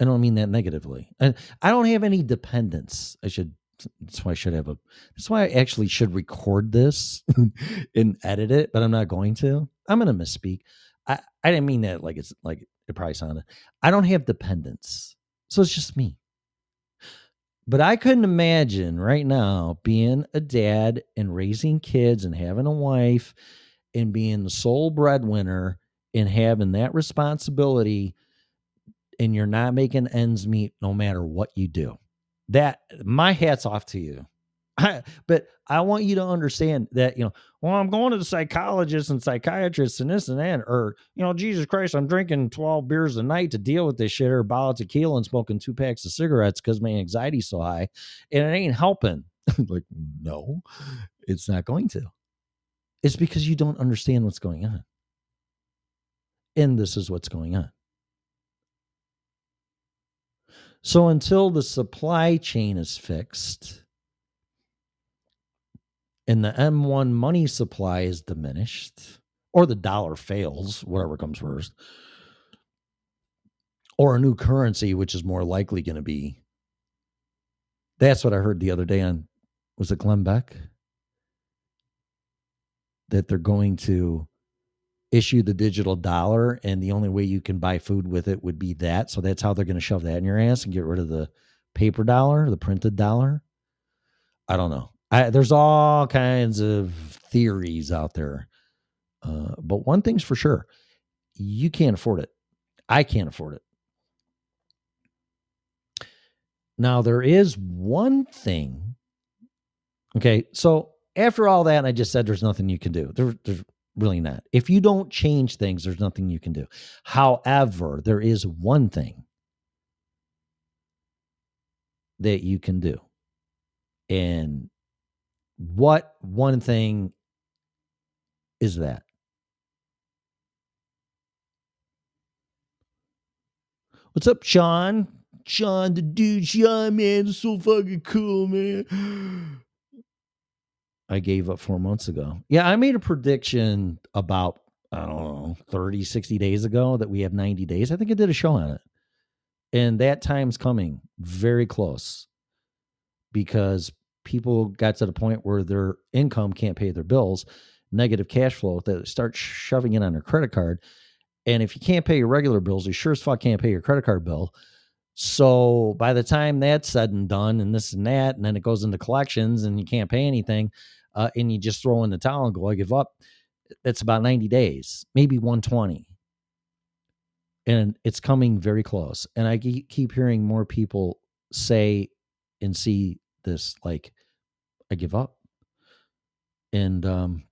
I don't mean that negatively. And I don't have any dependents. I should, that's why I should have a, that's why I actually should record this and edit it, but I'm not going to. I'm going to misspeak. I, I didn't mean that like it's like it probably sounded. I don't have dependents. So it's just me. But I couldn't imagine right now being a dad and raising kids and having a wife and being the sole breadwinner and having that responsibility and you're not making ends meet no matter what you do. That my hat's off to you. I, but I want you to understand that, you know, well, I'm going to the psychologist and psychiatrist and this and that, or, you know, Jesus Christ, I'm drinking 12 beers a night to deal with this shit, or a bottle of tequila and smoking two packs of cigarettes because my anxiety's so high and it ain't helping. like, no, it's not going to. It's because you don't understand what's going on. And this is what's going on. So until the supply chain is fixed and the M1 money supply is diminished, or the dollar fails, whatever comes first, or a new currency, which is more likely going to be. That's what I heard the other day on, was it Glenn Beck? That they're going to issue the digital dollar and the only way you can buy food with it would be that. So that's how they're going to shove that in your ass and get rid of the paper dollar, the printed dollar. I don't know. I, there's all kinds of theories out there. Uh, but one thing's for sure you can't afford it. I can't afford it. Now, there is one thing. Okay. So after all that, I just said there's nothing you can do. There, there's really not. If you don't change things, there's nothing you can do. However, there is one thing that you can do. And what one thing is that? What's up, Sean? Sean, the dude, Sean, man, so fucking cool, man. I gave up four months ago. Yeah, I made a prediction about, I don't know, 30, 60 days ago that we have 90 days. I think I did a show on it. And that time's coming very close because people got to the point where their income can't pay their bills. negative cash flow that start shoving it on their credit card. And if you can't pay your regular bills, you sure as fuck can't pay your credit card bill. So by the time that's said and done, and this and that, and then it goes into collections, and you can't pay anything, uh, and you just throw in the towel and go, I give up. It's about 90 days, maybe 120. And it's coming very close. And I keep hearing more people say and see this like, I give up. And um,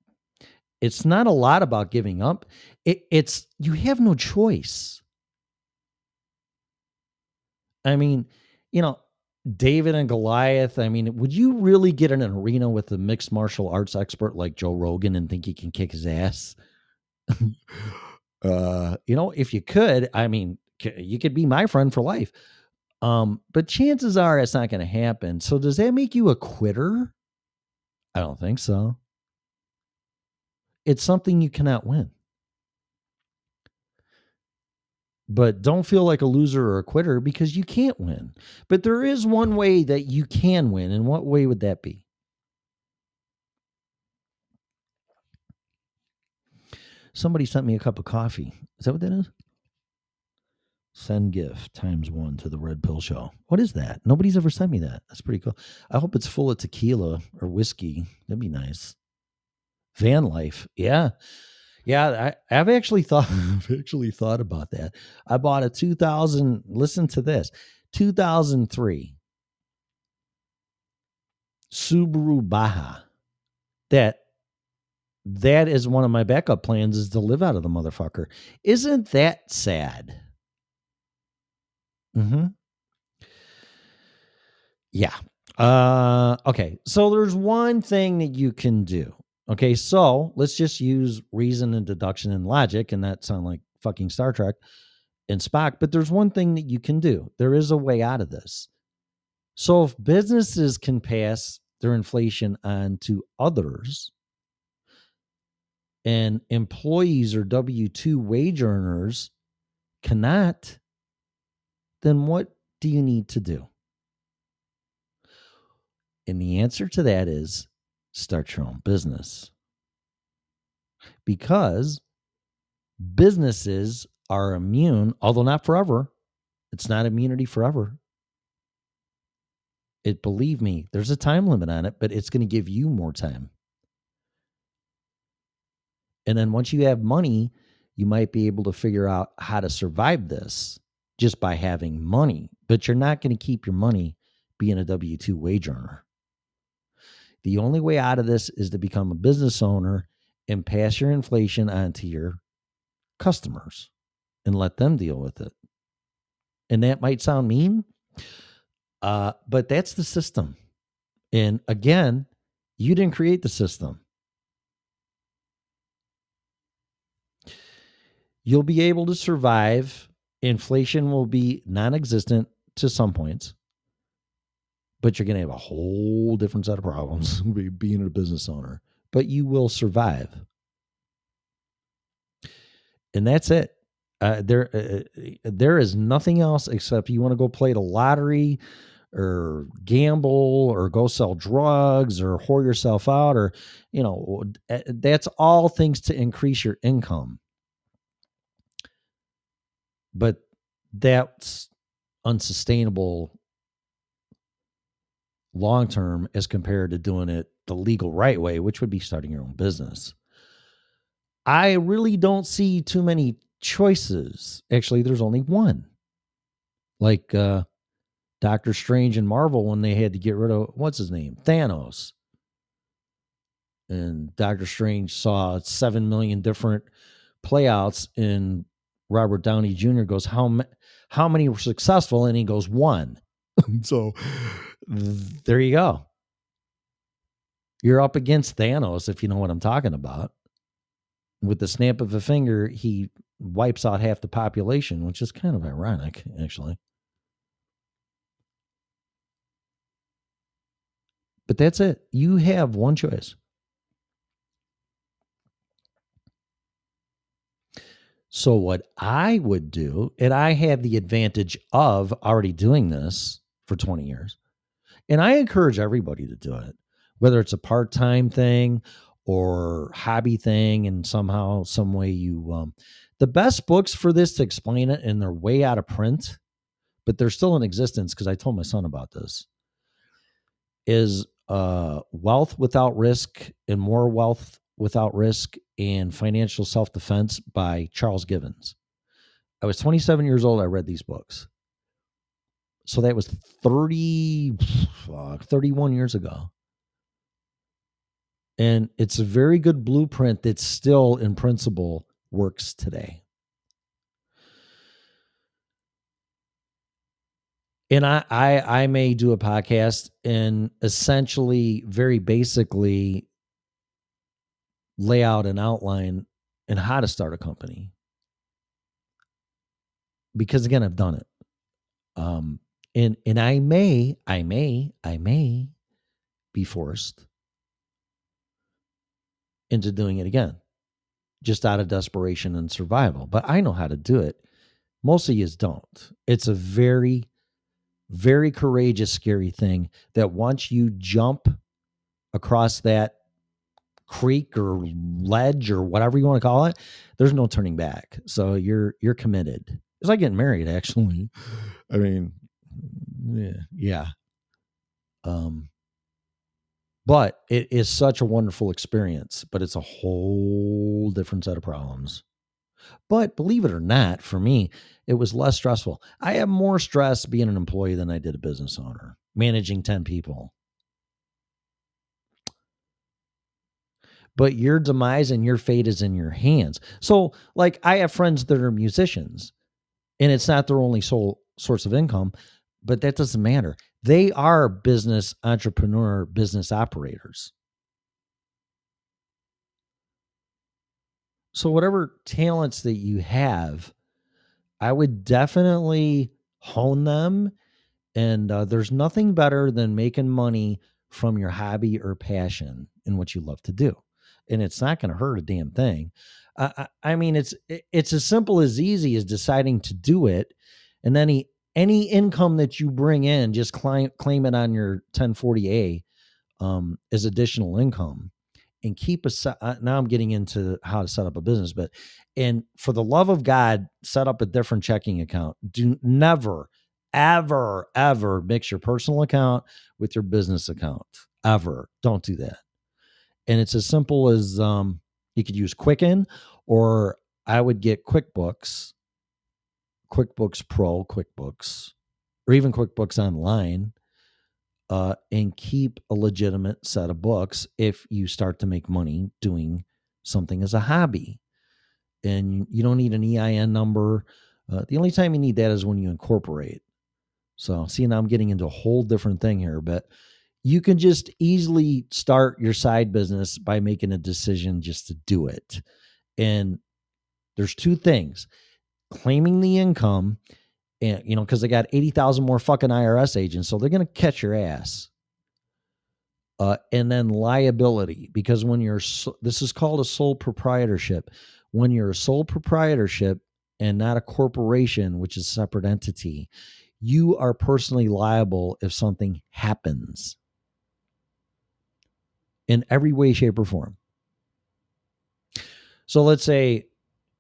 it's not a lot about giving up. It, it's you have no choice. I mean, you know, David and Goliath. I mean, would you really get in an arena with a mixed martial arts expert like Joe Rogan and think he can kick his ass? uh, you know, if you could, I mean, you could be my friend for life. Um, but chances are it's not going to happen. So does that make you a quitter? I don't think so. It's something you cannot win. But don't feel like a loser or a quitter because you can't win. But there is one way that you can win. And what way would that be? Somebody sent me a cup of coffee. Is that what that is? Send gift times one to the Red Pill Show. What is that? Nobody's ever sent me that. That's pretty cool. I hope it's full of tequila or whiskey. That'd be nice. Van life. Yeah. Yeah, I, I've actually thought I've actually thought about that. I bought a 2000, listen to this. 2003 Subaru Baja. That that is one of my backup plans is to live out of the motherfucker. Isn't that sad? Mm-hmm. Yeah. Uh okay. So there's one thing that you can do. Okay, so let's just use reason and deduction and logic, and that sound like fucking Star Trek and Spock. But there's one thing that you can do. There is a way out of this. So if businesses can pass their inflation on to others, and employees or W 2 wage earners cannot, then what do you need to do? And the answer to that is start your own business. Because businesses are immune, although not forever. It's not immunity forever. It believe me, there's a time limit on it, but it's going to give you more time. And then once you have money, you might be able to figure out how to survive this just by having money. But you're not going to keep your money being a W 2 wage earner. The only way out of this is to become a business owner and pass your inflation on to your customers and let them deal with it. And that might sound mean, uh, but that's the system. And again, you didn't create the system. You'll be able to survive. Inflation will be non existent to some points, but you're going to have a whole different set of problems be- being a business owner. But you will survive. And that's it. Uh, there, uh, there is nothing else except you want to go play the lottery or gamble or go sell drugs or whore yourself out or you know uh, that's all things to increase your income but that's unsustainable long term as compared to doing it the legal right way which would be starting your own business i really don't see too many choices actually there's only one like uh Doctor Strange and Marvel when they had to get rid of what's his name? Thanos. And Doctor Strange saw 7 million different playouts and Robert Downey Jr. goes, "How how many were successful?" and he goes, "One." so there you go. You're up against Thanos if you know what I'm talking about. With the snap of a finger, he wipes out half the population, which is kind of ironic actually. But that's it. You have one choice. So, what I would do, and I have the advantage of already doing this for 20 years, and I encourage everybody to do it, whether it's a part time thing or hobby thing and somehow some way you um the best books for this to explain it and they're way out of print but they're still in existence because i told my son about this is uh wealth without risk and more wealth without risk and financial self-defense by charles givens. I was 27 years old i read these books. So that was 30 fuck, 31 years ago. And it's a very good blueprint that still in principle works today. And I, I i may do a podcast and essentially very basically lay out an outline and how to start a company. Because again i've done it. Um and and i may i may i may be forced into doing it again just out of desperation and survival. But i know how to do it. Most of you don't. It's a very very courageous scary thing that once you jump across that creek or ledge or whatever you want to call it there's no turning back. So you're you're committed. It's like getting married actually. I mean yeah yeah. Um but it is such a wonderful experience but it's a whole different set of problems. But believe it or not for me it was less stressful. I have more stress being an employee than i did a business owner managing 10 people but your demise and your fate is in your hands. So like i have friends that are musicians and it's not their only sole source of income but that doesn't matter. They are business entrepreneur business operators. So whatever talents that you have i would definitely hone them and uh, there's nothing better than making money from your hobby or passion in what you love to do and it's not going to hurt a damn thing. I, I I mean it's it- it's as simple as easy as deciding to do it and then any any income that you bring in just claim claim it on your 1040a um, as additional income and keep a uh, now i'm getting into how to set up a business but and for the love of god set up a different checking account. Do never ever ever mix your personal account with your business account. Ever. Don't do that and it's as simple as um, you could use quicken or i would get quickbooks quickbooks pro quickbooks or even quickbooks online uh, and keep a legitimate set of books if you start to make money doing something as a hobby. And you don't need an EIN number. Uh, the only time you need that is when you incorporate. So, see, now I'm getting into a whole different thing here, but you can just easily start your side business by making a decision just to do it. And there's two things claiming the income and you know because they got 80,000 more fucking IRS agents so they're going to catch your ass. Uh and then liability because when you're this is called a sole proprietorship. When you're a sole proprietorship and not a corporation which is a separate entity you are personally liable if something happens in every way shape or form so let's say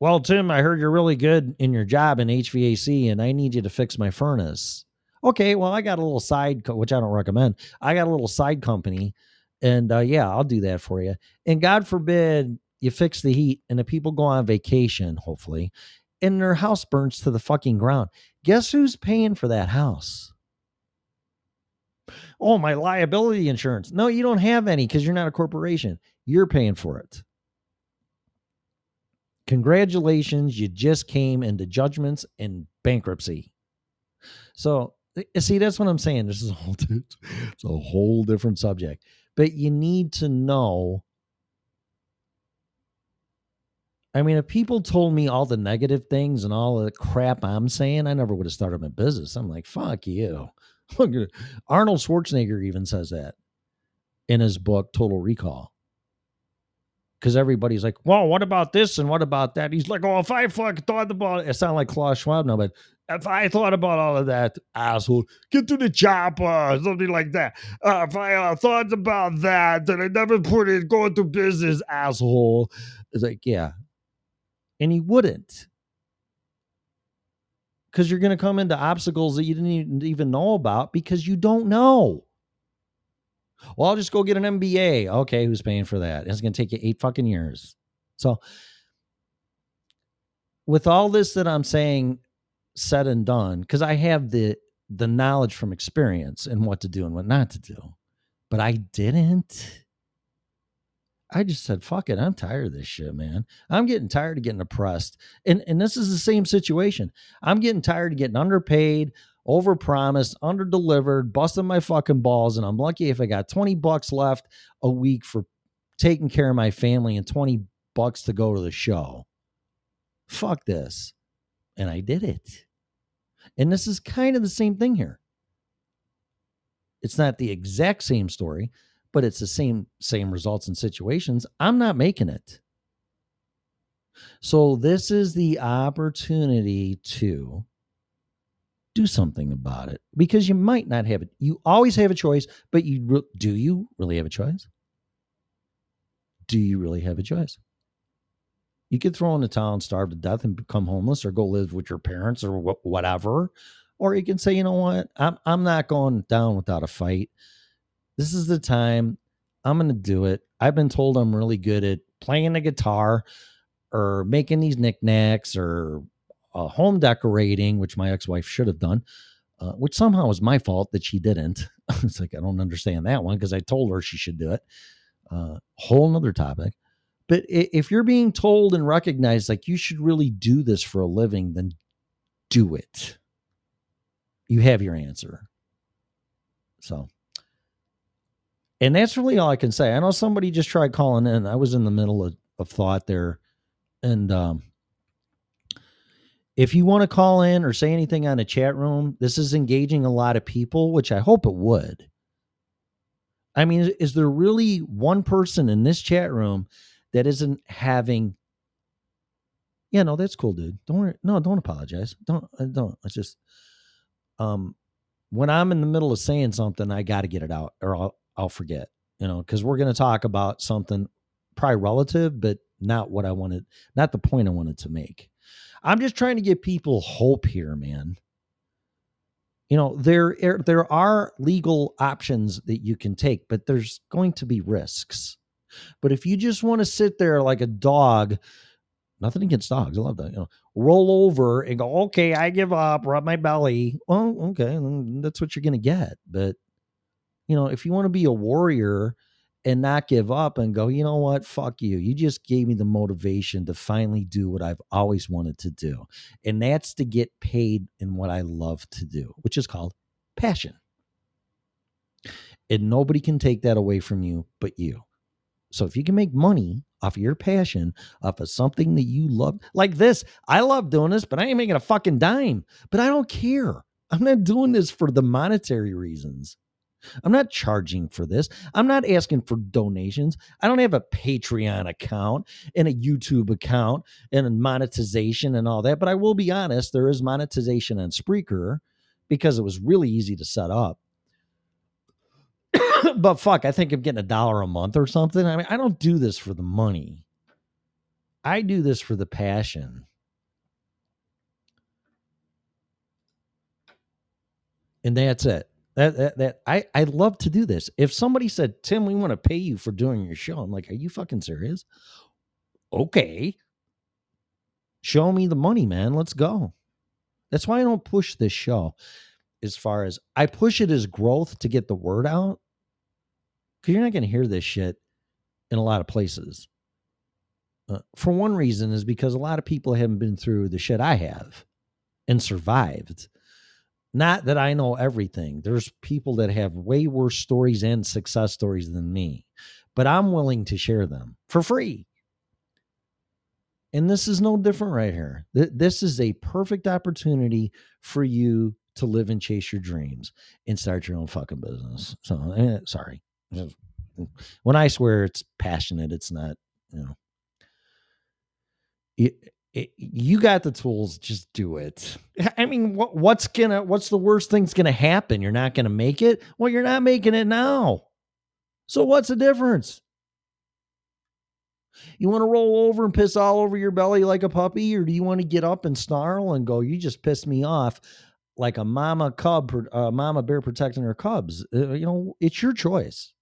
well, Tim, I heard you're really good in your job in HVAC and I need you to fix my furnace. Okay, well, I got a little side, co- which I don't recommend. I got a little side company and uh, yeah, I'll do that for you. And God forbid you fix the heat and the people go on vacation, hopefully, and their house burns to the fucking ground. Guess who's paying for that house? Oh, my liability insurance. No, you don't have any because you're not a corporation. You're paying for it. Congratulations you just came into judgments and bankruptcy. So eh, see that's what i'm saying. This is a whole it's a whole different subject. But you need to know i mean if people told me all the negative things and all the crap i'm saying i never would have started my business. I'm like fuck you look arnold schwarzenegger even says that in his book total recall because everybody's like, well, what about this and what about that? He's like, oh, if I fucking thought about it, it sounded like Klaus Schwab now, but if I thought about all of that, asshole, get to the chopper something like that. Uh, if I uh, thought about that, then I never put it go into business, asshole. It's like, yeah. And he wouldn't. Because you're going to come into obstacles that you didn't even- know about because you don't know. Well, I'll just go get an MBA. Okay, who's paying for that? It's going to take you eight fucking years. So, with all this that I'm saying said and done, because I have the the knowledge from experience and what to do and what not to do, but I didn't. I just said, fuck it. I'm tired of this shit, man. I'm getting tired of getting oppressed. And and this is the same situation. I'm getting tired of getting underpaid, overpromised, underdelivered, busting my fucking balls. And I'm lucky if I got 20 bucks left a week for taking care of my family and 20 bucks to go to the show. Fuck this. And I did it. And this is kind of the same thing here. It's not the exact same story, but it's the same same results and situations. I'm not making it. So this is the opportunity to do something about it because you might not have it. You always have a choice, but you re- do you really have a choice? Do you really have a choice? You could throw in the towel and starve to death and become homeless or go live with your parents or wh- whatever. Or you can say, you know what? I'm, I'm not going down without a fight. This is the time I'm going to do it. I've been told I'm really good at playing the guitar or making these knickknacks or uh, home decorating, which my ex wife should have done, uh, which somehow was my fault that she didn't. it's like, I don't understand that one because I told her she should do it. Uh, whole nother topic. But if you're being told and recognized like you should really do this for a living, then do it. You have your answer. So, and that's really all I can say. I know somebody just tried calling in. I was in the middle of, of thought there. And um, if you want to call in or say anything on a chat room, this is engaging a lot of people, which I hope it would. I mean, is- is there really one person in this chat room that isn't having? Yeah, no, that's cool, dude. Don't worry. No, don't apologize. Don't, uh, don't. It's just, um, when I'm in the middle of saying something, I got to get it out, or I'll, I'll forget. You know, because we're going to talk about something probably relative, but not what I wanted, not the point I wanted to make. I'm just trying to give people hope here, man. You know, there are- there are legal options that you can take, but there's going to be risks. But if you just want to sit there like a dog, nothing against dogs, I love that. You know, roll over and go, okay, I give up, rub my belly. Well, okay, that's what you're gonna get. But you know, if you want to be a warrior and not give up and go, you know what, fuck you. You just gave me the motivation to finally do what I've always wanted to do. And that's to get paid in what I love to do, which is called passion. And nobody can take that away from you but you. So if you can make money off of your passion, off of something that you love, like this, I love doing this, but I ain't making a fucking dime. But I don't care. I'm not doing this for the monetary reasons. I'm not charging for this. I'm not asking for donations. I don't have a Patreon account and a YouTube account and monetization and all that. But I will be honest, there is monetization on Spreaker because it was really easy to set up. but fuck, I think I'm getting a dollar a month or something. I mean, I don't do this for the money. I do this for the passion. And that's it. That, that that I I love to do this. If somebody said, "Tim, we want to pay you for doing your show," I'm like, "Are you fucking serious?" Okay. Show me the money, man. Let's go. That's why I don't push this show as far as I push it as growth to get the word out. Cause you're not going to hear this shit in a lot of places. Uh, for one reason is because a lot of people haven't been through the shit I have and survived. Not that I know everything. There's people that have way worse stories and success stories than me, but I'm willing to share them for free. And this is no different right here. This is a perfect opportunity for you to live and chase your dreams and start your own fucking business. So, eh, sorry. When I swear it's passionate, it's not, you know. It, you got the tools. Just do it. I mean, what, what's gonna? What's the worst thing's gonna happen? You're not gonna make it. Well, you're not making it now. So what's the difference? You want to roll over and piss all over your belly like a puppy, or do you want to get up and snarl and go, "You just pissed me off," like a mama cub, uh, mama bear protecting her cubs? Uh, you know, it's your choice.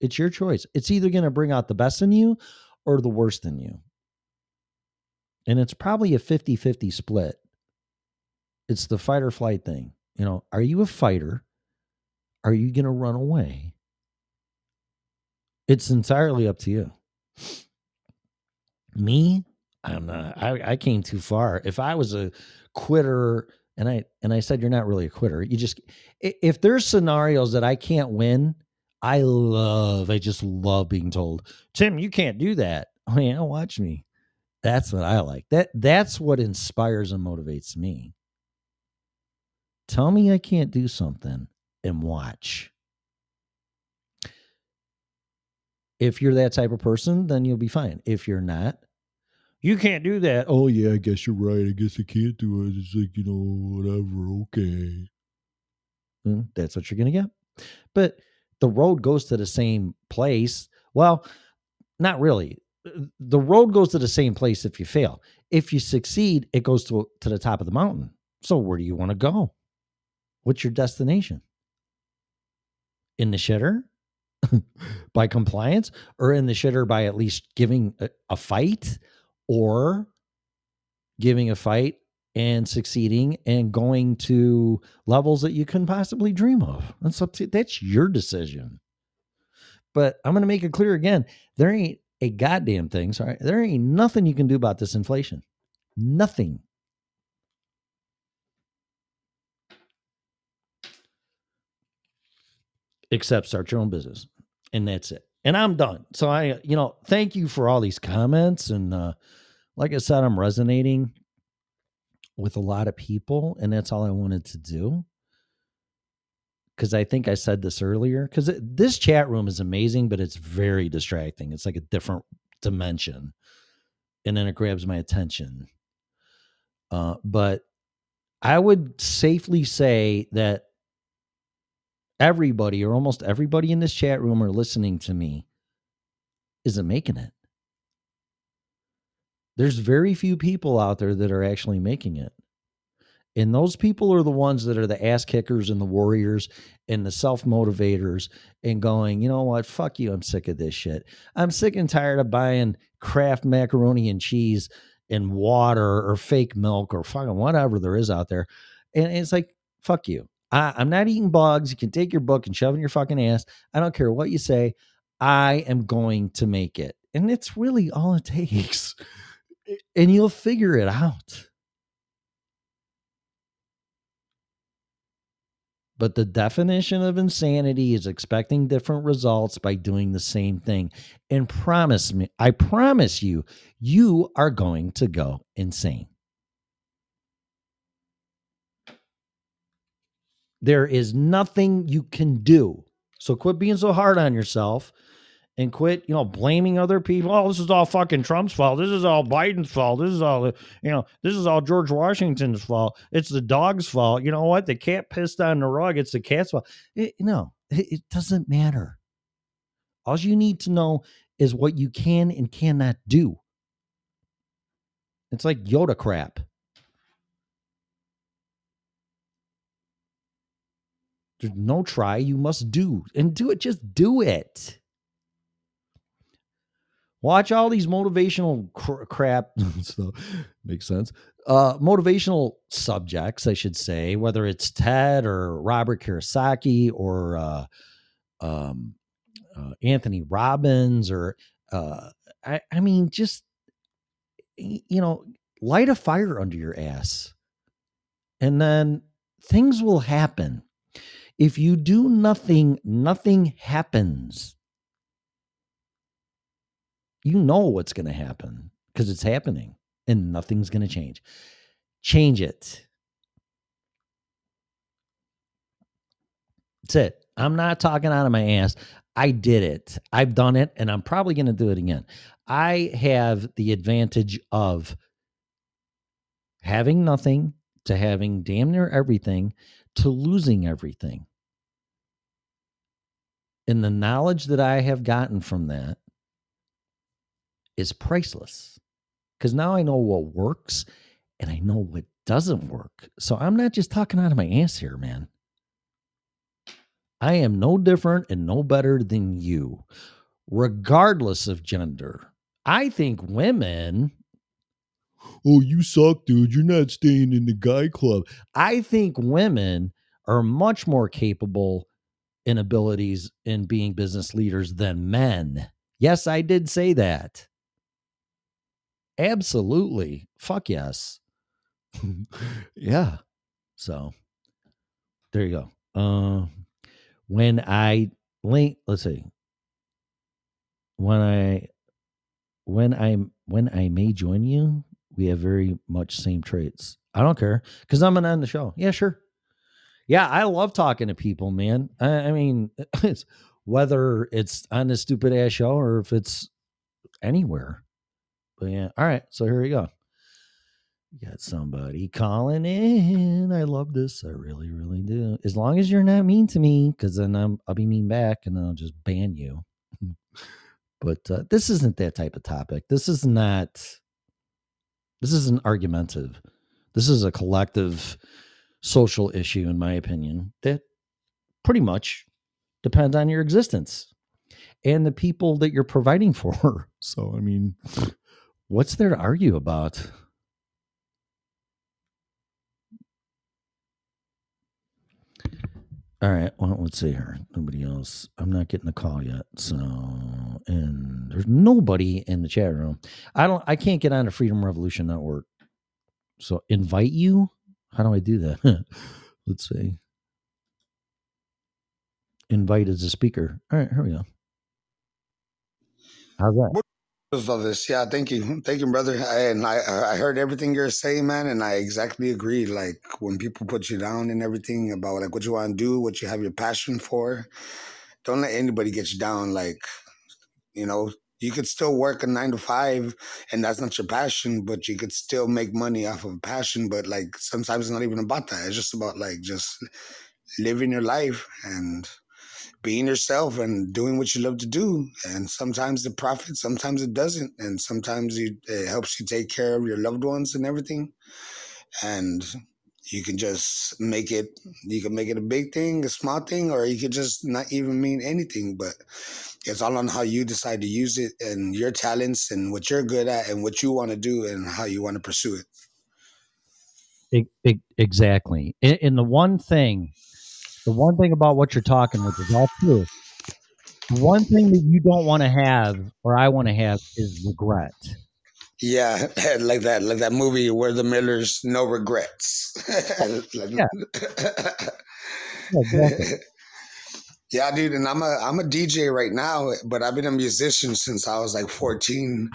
It's your choice. It's either going to bring out the best in you or the worst in you. And it's probably a 50 50 split. It's the fight or flight thing. You know, are you a fighter? Are you going to run away? It's entirely up to you. Me, I'm not. I, I came too far. If I was a quitter, and I and I said you're not really a quitter. You just if there's scenarios that I can't win, I love. I just love being told, Tim, you can't do that. Oh yeah, watch me. That's what I like. That that's what inspires and motivates me. Tell me I can't do something and watch. If you're that type of person, then you'll be fine. If you're not, you can't do that. Oh yeah, I guess you're right. I guess I can't do it. It's like, you know, whatever, okay. Mm, That's what you're gonna get. But the road goes to the same place. Well, not really. The road goes to the same place if you fail. If you succeed, it goes to to the top of the mountain. So where do you want to go? What's your destination? In the shitter? by compliance or in the shitter by at least giving a, a fight or giving a fight and succeeding and going to levels that you couldn't possibly dream of. That's up to that's your decision. But I'm going to make it clear again, there ain't a goddamn thing, sorry. There ain't nothing you can do about this inflation. Nothing. Except start your own business. And that's it. And I'm done. So I, you know, thank you for all these comments and uh like I said, I'm resonating with a lot of people, and that's all I wanted to do. Because I think I said this earlier. Because this chat room is amazing, but it's very distracting. It's like a different dimension, and then it grabs my attention. Uh, but I would safely say that everybody, or almost everybody in this chat room, or listening to me, isn't making it there's very few people out there that are actually making it. And those people are the ones that are the ass kickers and the warriors and the self motivators and going, you know what? Fuck you. I'm sick of this shit. I'm sick and tired of buying Kraft macaroni and cheese and water or fake milk or fucking whatever there is out there. And it's like, fuck you. I, I'm not eating bugs. You can take your book and shove in your fucking ass. I don't care what you say. I am going to make it. And it's really all it takes and you'll figure it out. But the definition of insanity is expecting different results by doing the same thing. And promise me, I promise you, you are going to go insane. There is nothing you can do. So quit being so hard on yourself and quit, you know, blaming other people. Oh, this is all fucking Trump's fault. This is all Biden's fault. This is all, you know, this is all George Washington's fault. It's the dog's fault. You know what? The cat pissed on the rug. It's the cat's fault. It, no, it, it doesn't matter. All you need to know is what you can and cannot do. It's like Yoda crap. There's no try. You must do and do it. Just do it. Watch all these motivational cr- crap. so makes sense. Uh, motivational subjects, I should say, whether it's TED or Robert Kiyosaki or uh, um, uh, Anthony Robbins or uh, I, I mean, just you know, light a fire under your ass, and then things will happen. If you do nothing, nothing happens you know what's going to happen because it's happening and nothing's going to change. Change it. That's it. I'm not talking out of my ass. I did it. I've done it and I'm probably going to do it again. I have the advantage of having nothing to having damn near everything to losing everything. And the knowledge that I have gotten from that is priceless because now I know what works and I know what doesn't work. So I'm not just talking out of my ass here, man. I am no different and no better than you, regardless of gender. I think women, oh, you suck, dude. You're not staying in the guy club. I think women are much more capable in abilities in being business leaders than men. Yes, I did say that. Absolutely. Fuck yes. yeah. So there you go. Uh, when I link, let's see. When I when I when I may join you, we have very much same traits. I don't care because I'm gonna end the show. Yeah, sure. Yeah, I love talking to people, man. I, I mean, it's, whether it's on this stupid ass show or if it's anywhere. But yeah, all right. So here we go. Got somebody calling in. I love this. I really, really do. As long as you're not mean to me, because then I'm I'll be mean back and then I'll just ban you. but uh, this isn't that type of topic. This is not. This isn't argumentative. This is a collective social issue, in my opinion, that pretty much depends on your existence and the people that you're providing for. So, I mean, what's there to argue about? All right. Well, let's see here. Nobody else. I'm not getting a call yet. So, and there's nobody in the chat room. I don't. I can't get on to Freedom Revolution Network. So, invite you. How do I do that? let's see. Invite as a speaker. All right. Here we go. How's that? Of this. Yeah, thank you, thank you, brother. I, and I, uh, I heard everything you're saying, man, and I exactly agree. Like when people put you down and everything about like what you want to do, what you have your passion for, don't let anybody get you down. Like, you know, you could still work a nine to five, and that's not your passion, but you could still make money off of a passion. But like sometimes it's not even about that. It's just about like just living your life and being yourself and doing what you love to do. And sometimes it profits, sometimes it doesn't, and sometimes it helps you take care of your loved ones and everything. And you can just make it. You can make it a big thing, a small thing, or you could just not even mean anything. But it's all on how you decide to use it and your talents and what you're good at and what you want to do and how you want to pursue it. E- exactly. And the one thing, the one thing about what you're talking which is all true. The one thing that you don't want to have, or I want to have, is regret. Yeah, like that, like that movie where the Millers no regrets. Like- Yeah. Yeah, exactly. Yeah, dude, and I'm a I'm a DJ right now, but I've been a musician since I was like 14.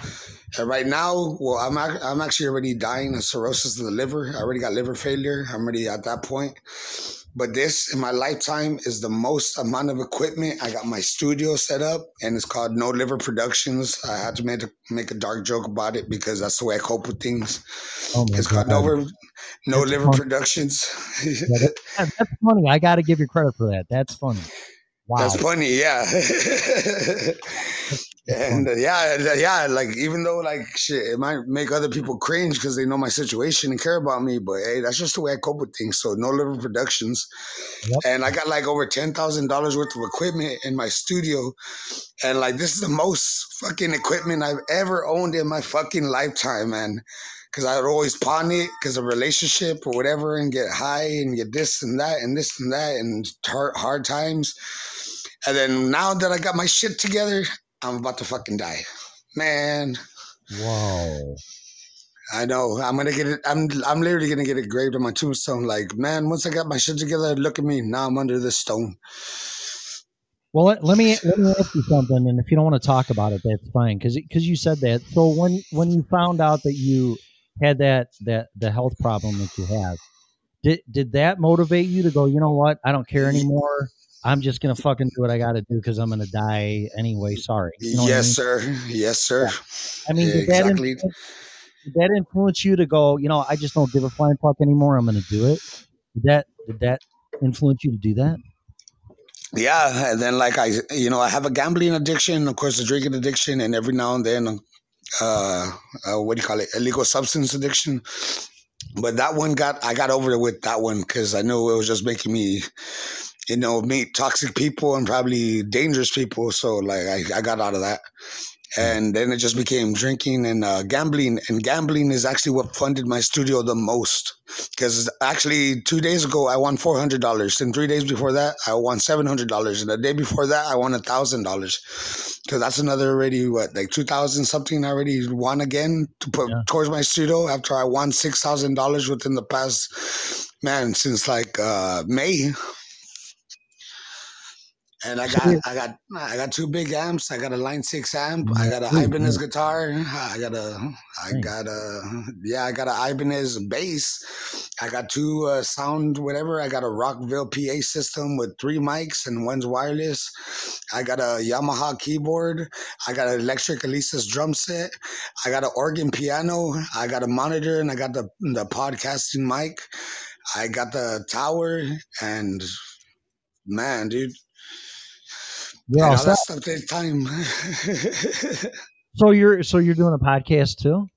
And right now, well, I'm I'm actually already dying of cirrhosis of the liver. I already got liver failure. I'm already at that point. But this in my lifetime is the most amount of equipment. I got my studio set up, and it's called No Liver Productions. I had to make a, make a dark joke about it because that's the way I cope with things. Oh It's called No, Liver- no Liver fun. Productions. Yeah, that- that- that's funny. I got to give you credit for that. That's funny. Wow. That's funny, yeah. and uh, yeah, yeah, like even though like shit, it might make other people cringe because they know my situation and care about me, but hey, that's just the way I cope with things. So no liver productions, Yep. and I got like over ten thousand dollars worth of equipment in my studio, and like this is the most fucking equipment I've ever owned in my fucking lifetime, man. Because I would always pawn it because of relationship or whatever, and get high and get this and that and this and that and hard, hard times. And then now that I got my shit together, I'm about to fucking die. Man, Whoa. I know. I'm gonna get it. I'm I'm literally gonna get it engraved on my tombstone. Like, man, once I got my shit together, look at me. Now I'm under this stone. Well, let, let me let me ask you something, and if you don't want to talk about it, that's fine. Because because you said that. So when when you found out that you had that that the health problem that you have, did did that motivate you to go? You know what? I don't care anymore. I'm just gonna fucking do what I got to do because I'm gonna die anyway. Sorry. You know what I yes, mean? sir. Yes, sir. I mean, did that, exactly. influence, did that influence you to go? You know, I just don't give a flying fuck anymore. I'm gonna do it. Did that did that influence you to do that? Yeah, and then like I, you know, I have a gambling addiction, of course, a drinking addiction, and every now and then, uh, uh what do you call it, illegal substance addiction. But that one got, I got over it with that one because I knew it was just making me, you know, meet toxic people and probably dangerous people. So like I, I got out of that. And then it just became drinking and uh, gambling. And gambling is actually what funded my studio the most. Because actually, two days ago, I won $400. And three days before that, I won $700. And the day before that, I won $1,000. Because that's another already, what, like 2000 something I already won again to put Yeah. towards my studio after I won $6,000 within the past, man, since like uh, May. And I got, I got, I got two big amps. I got a Line Six amp. I got a sweet, Ibanez guitar. I got a, I got a, yeah, I got a Ibanez bass. I got two uh, sound whatever. I got a Rockville PA system with three mics and one's wireless. I got a Yamaha keyboard. I got an electric Alesis drum set. I got an organ piano. I got a monitor and I got the the podcasting mic. I got the tower and man, dude. You're and all all set. stuff takes time. So you're so you're doing a podcast too?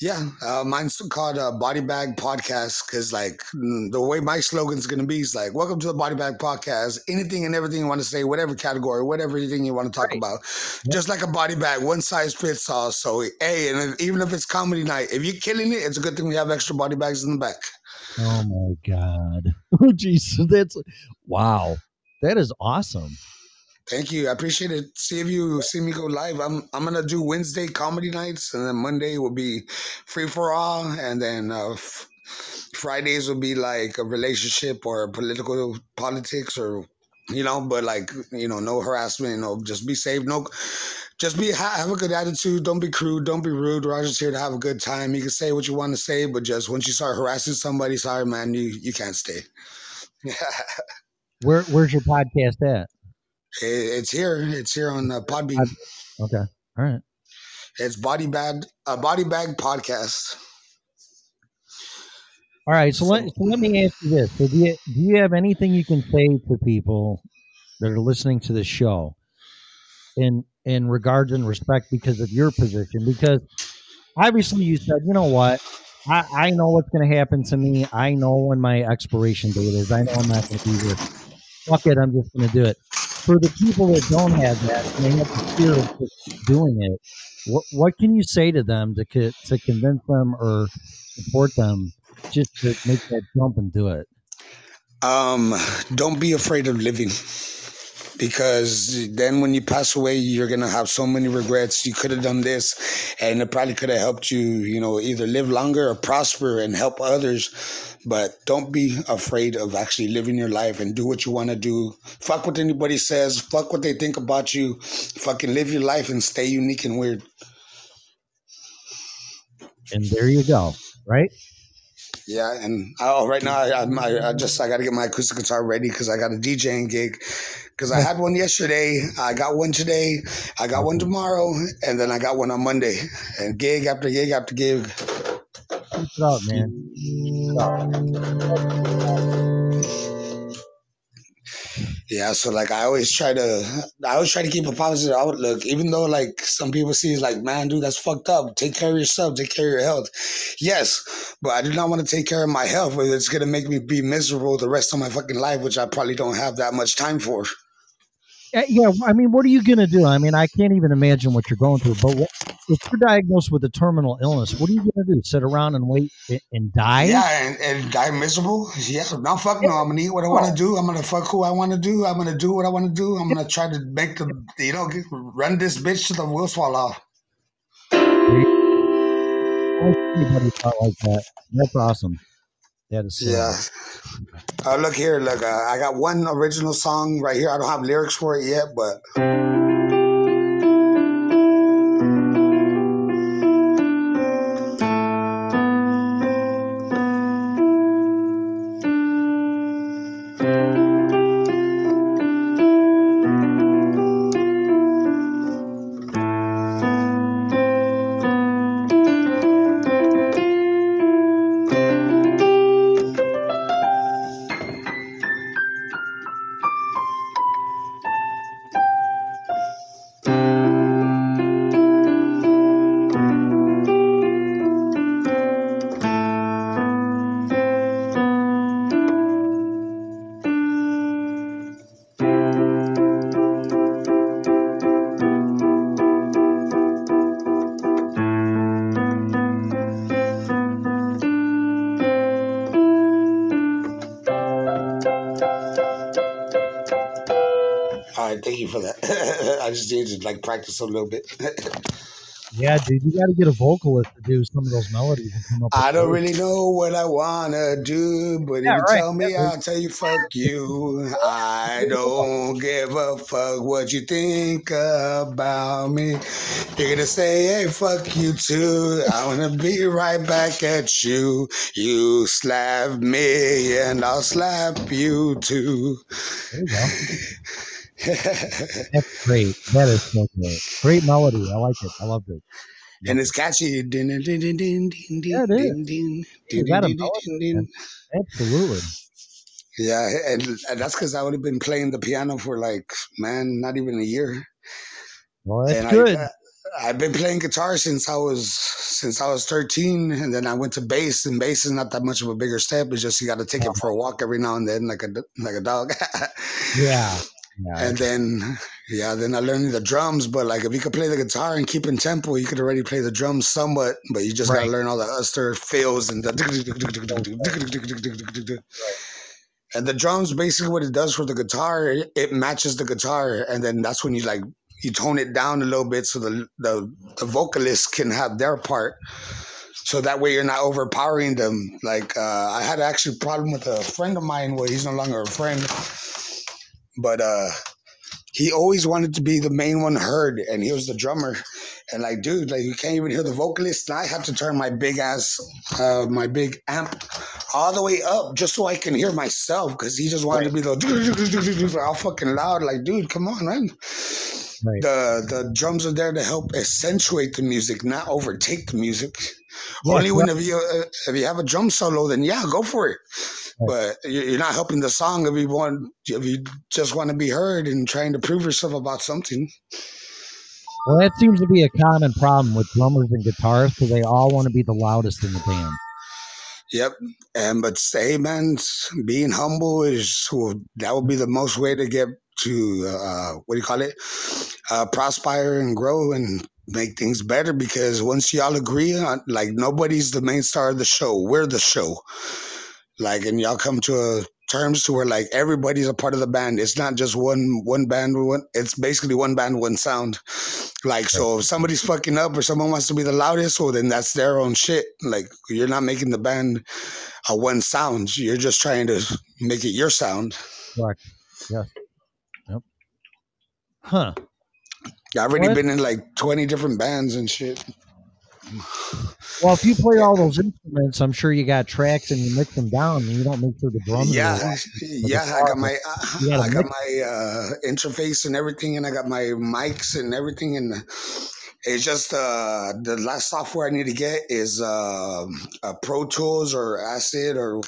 yeah, uh, mine's called uh, Body Bag Podcast because, like, mm, the way my slogan's gonna be is like, "Welcome to the Body Bag Podcast. Anything and everything you want to say, whatever category, whatever thing you want to talk Right. about, just like a body bag, one size fits all." So, hey, and if, even if it's comedy night, if you're killing it, it's a good thing we have extra body bags in the back. Oh my god. Oh jeez. That's wow. That is awesome. Thank you. I appreciate it. See if you see me go live. I'm I'm gonna do Wednesday comedy nights, and then Monday will be free for all, and then uh, f- Fridays will be like a relationship or political politics or you know, but like you know, no harassment. You know, just be safe. No, just be ha- have a good attitude. Don't be crude. Don't be rude. Roger's here to have a good time. You can say what you want to say, but just once you start harassing somebody, sorry man, you you can't stay. Where where's your podcast at? It- it's here. It's here on uh, Podbean. Okay. All right. It's Body Bag, a Body Bag Podcast. All right. So let so let me ask you this. So do you do you have anything you can say to people that are listening to the show in in regards and respect because of your position? Because obviously you said, you know what? I, I know what's going to happen to me. I know when my expiration date is. I know I'm not going to be here. Fuck it. I'm just going to do it. For the people that don't have that they have the fear of just doing it, what what can you say to them to to convince them or support them just to make that jump and do it? Um, don't be afraid of living because then when you pass away, you're going to have so many regrets. You could have done this and it probably could have helped you, you know, either live longer or prosper and help others. But don't be afraid of actually living your life and do what you want to do. Fuck what anybody says. Fuck what they think about you. Fucking live your life and stay unique and weird. And there you go. Right? Yeah, and oh, right now I, I, I just I got to get my acoustic guitar ready because I got a DJing gig. Because I had one yesterday, I got one today, I got one tomorrow, and then I got one on Monday. And gig after gig after gig. Keep it up, man. Keep it up. Yeah, so like I always try to, I always try to keep a positive outlook, even though like some people see it's like, man, dude, that's fucked up. Take care of yourself, take care of your health. Yes, but I do not want to take care of my health, it's gonna make me be miserable the rest of my fucking life, which I probably don't have that much time for. Uh, Yeah, I mean, what are you going to do? I mean, I can't even imagine what you're going through. But what, if you're diagnosed with a terminal illness, what are you going to do? Sit around and wait and die? Yeah, and, and die miserable. Yeah, no, fuck no. I'm gonna eat what I want to do. I'm gonna fuck who I want to do. I'm gonna do what I want to do. I'm gonna try to make the, you know, get, run this bitch to the wheels fall off. Anybody thought like that? That's awesome. That is Yeah. Uh, look here, look. Uh, I got one original song right here. I don't have lyrics for it yet, but like practice a little bit. Yeah, dude, you got to get a vocalist to do some of those melodies and come up. I don't really know what I wanna do, but Yeah, if you right. tell me, Yeah, I'll tell you fuck you. I don't give a fuck what you think about me. You're gonna say, hey, fuck you too. I wanna be right back at you. You slap me and I'll slap you too. There you go. That's great. That is so great. Great melody. I like it. I loved it. and it's catchy. Din, din, din, din, din, din, Yeah, it din, din, din, din, din, din, din. Absolutely. Yeah, and, and that's because I would have been playing the piano for like, man, not even a year. Well, that's and good. I, uh, I've been playing guitar since I was since I was thirteen, and then I went to bass. And bass is not that much of a bigger step. It's just you got to take it for a walk every now and then, like a like a dog. yeah. Yeah. and then yeah, then I learned the drums. But like if you could play the guitar and keep in tempo, you could already play the drums somewhat. But you just Right. gotta learn all the other fills and the. And the drums, basically, what it does for the guitar, it- it matches the guitar, and then that's when you like you tone it down a little bit so the the, the vocalist can have their part. So that way you're not overpowering them. Like uh, I had actually a problem with a friend of mine where he's no longer a friend, but uh, he always wanted to be the main one heard, and he was the drummer. And like, dude, like you can't even hear the vocalist. And I had to turn my big ass, uh, my big amp, all the way up just so I can hear myself because he just wanted to be the all fucking loud. Like, dude, come on, man. Right. The the drums are there to help accentuate the music, not overtake the music. Yeah, Only when if you uh, if you have a drum solo, then yeah, go for it. Right. But you- you're not helping the song if you want if you just want to be heard and trying to prove yourself about something. Well, that seems to be a common problem with drummers and guitarists because they all want to be the loudest in the band. Yep. And but say, man, being humble is that would be the most way to get to uh, what do you call it? Uh, prosper and grow and make things better. Because once y'all agree on, like nobody's the main star of the show, we're the show. Like, and y'all come to a terms to where like everybody's a part of the band. It's not just one one band. One. It's basically one band, one sound. Like, so if somebody's fucking up or someone wants to be the loudest, well, then that's their own shit. Like, you're not making the band a one sound. You're just trying to make it your sound. Correct. Yes. Yep. Huh. I've already What? been in like 20 different bands and shit. Well, if you play all those instruments, I'm sure you got tracks and you mix them down, and you don't make sure the drums. Yeah, yeah. I got my, uh, I got my uh, interface and everything, and I got my mics and everything, and it's just uh, the last software I need to get is uh, uh, Pro Tools or Acid or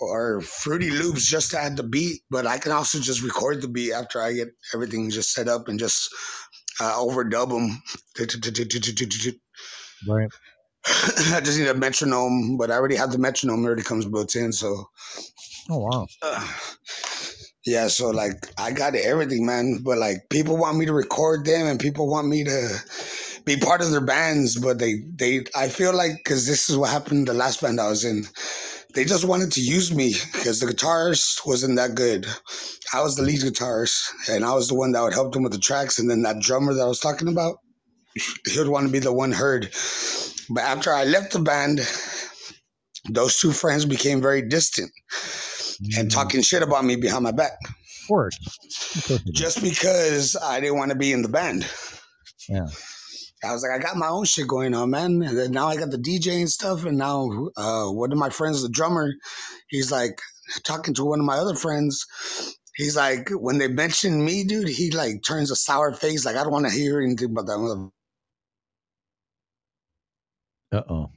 or Fruity Loops just to add the beat. But I can also just record the beat after I get everything just set up and just uh, overdub them. right. I just need a metronome, but I already have the metronome. It already comes built in, so Oh wow. uh, yeah. So like, I got everything, man. But like, people want me to record them, and people want me to be part of their bands, but they they. I feel like because this is what happened the last band I was in. They just wanted to use me because the guitarist wasn't that good. I was the lead guitarist, and I was the one that would help them with the tracks. And then that drummer that I was talking about, he would want to be the one heard. But after I left the band, those two friends became very distant and Mm, talking shit about me behind my back Of course. Of course just because I didn't want to be in the band. Yeah. I was like, I got my own shit going on, man. And then now I got the DJ and stuff. And now uh, one of my friends, the drummer, he's like talking to one of my other friends. He's like, when they mention me, dude, he like turns a sour face. Like, I don't want to hear anything about that. Uh oh.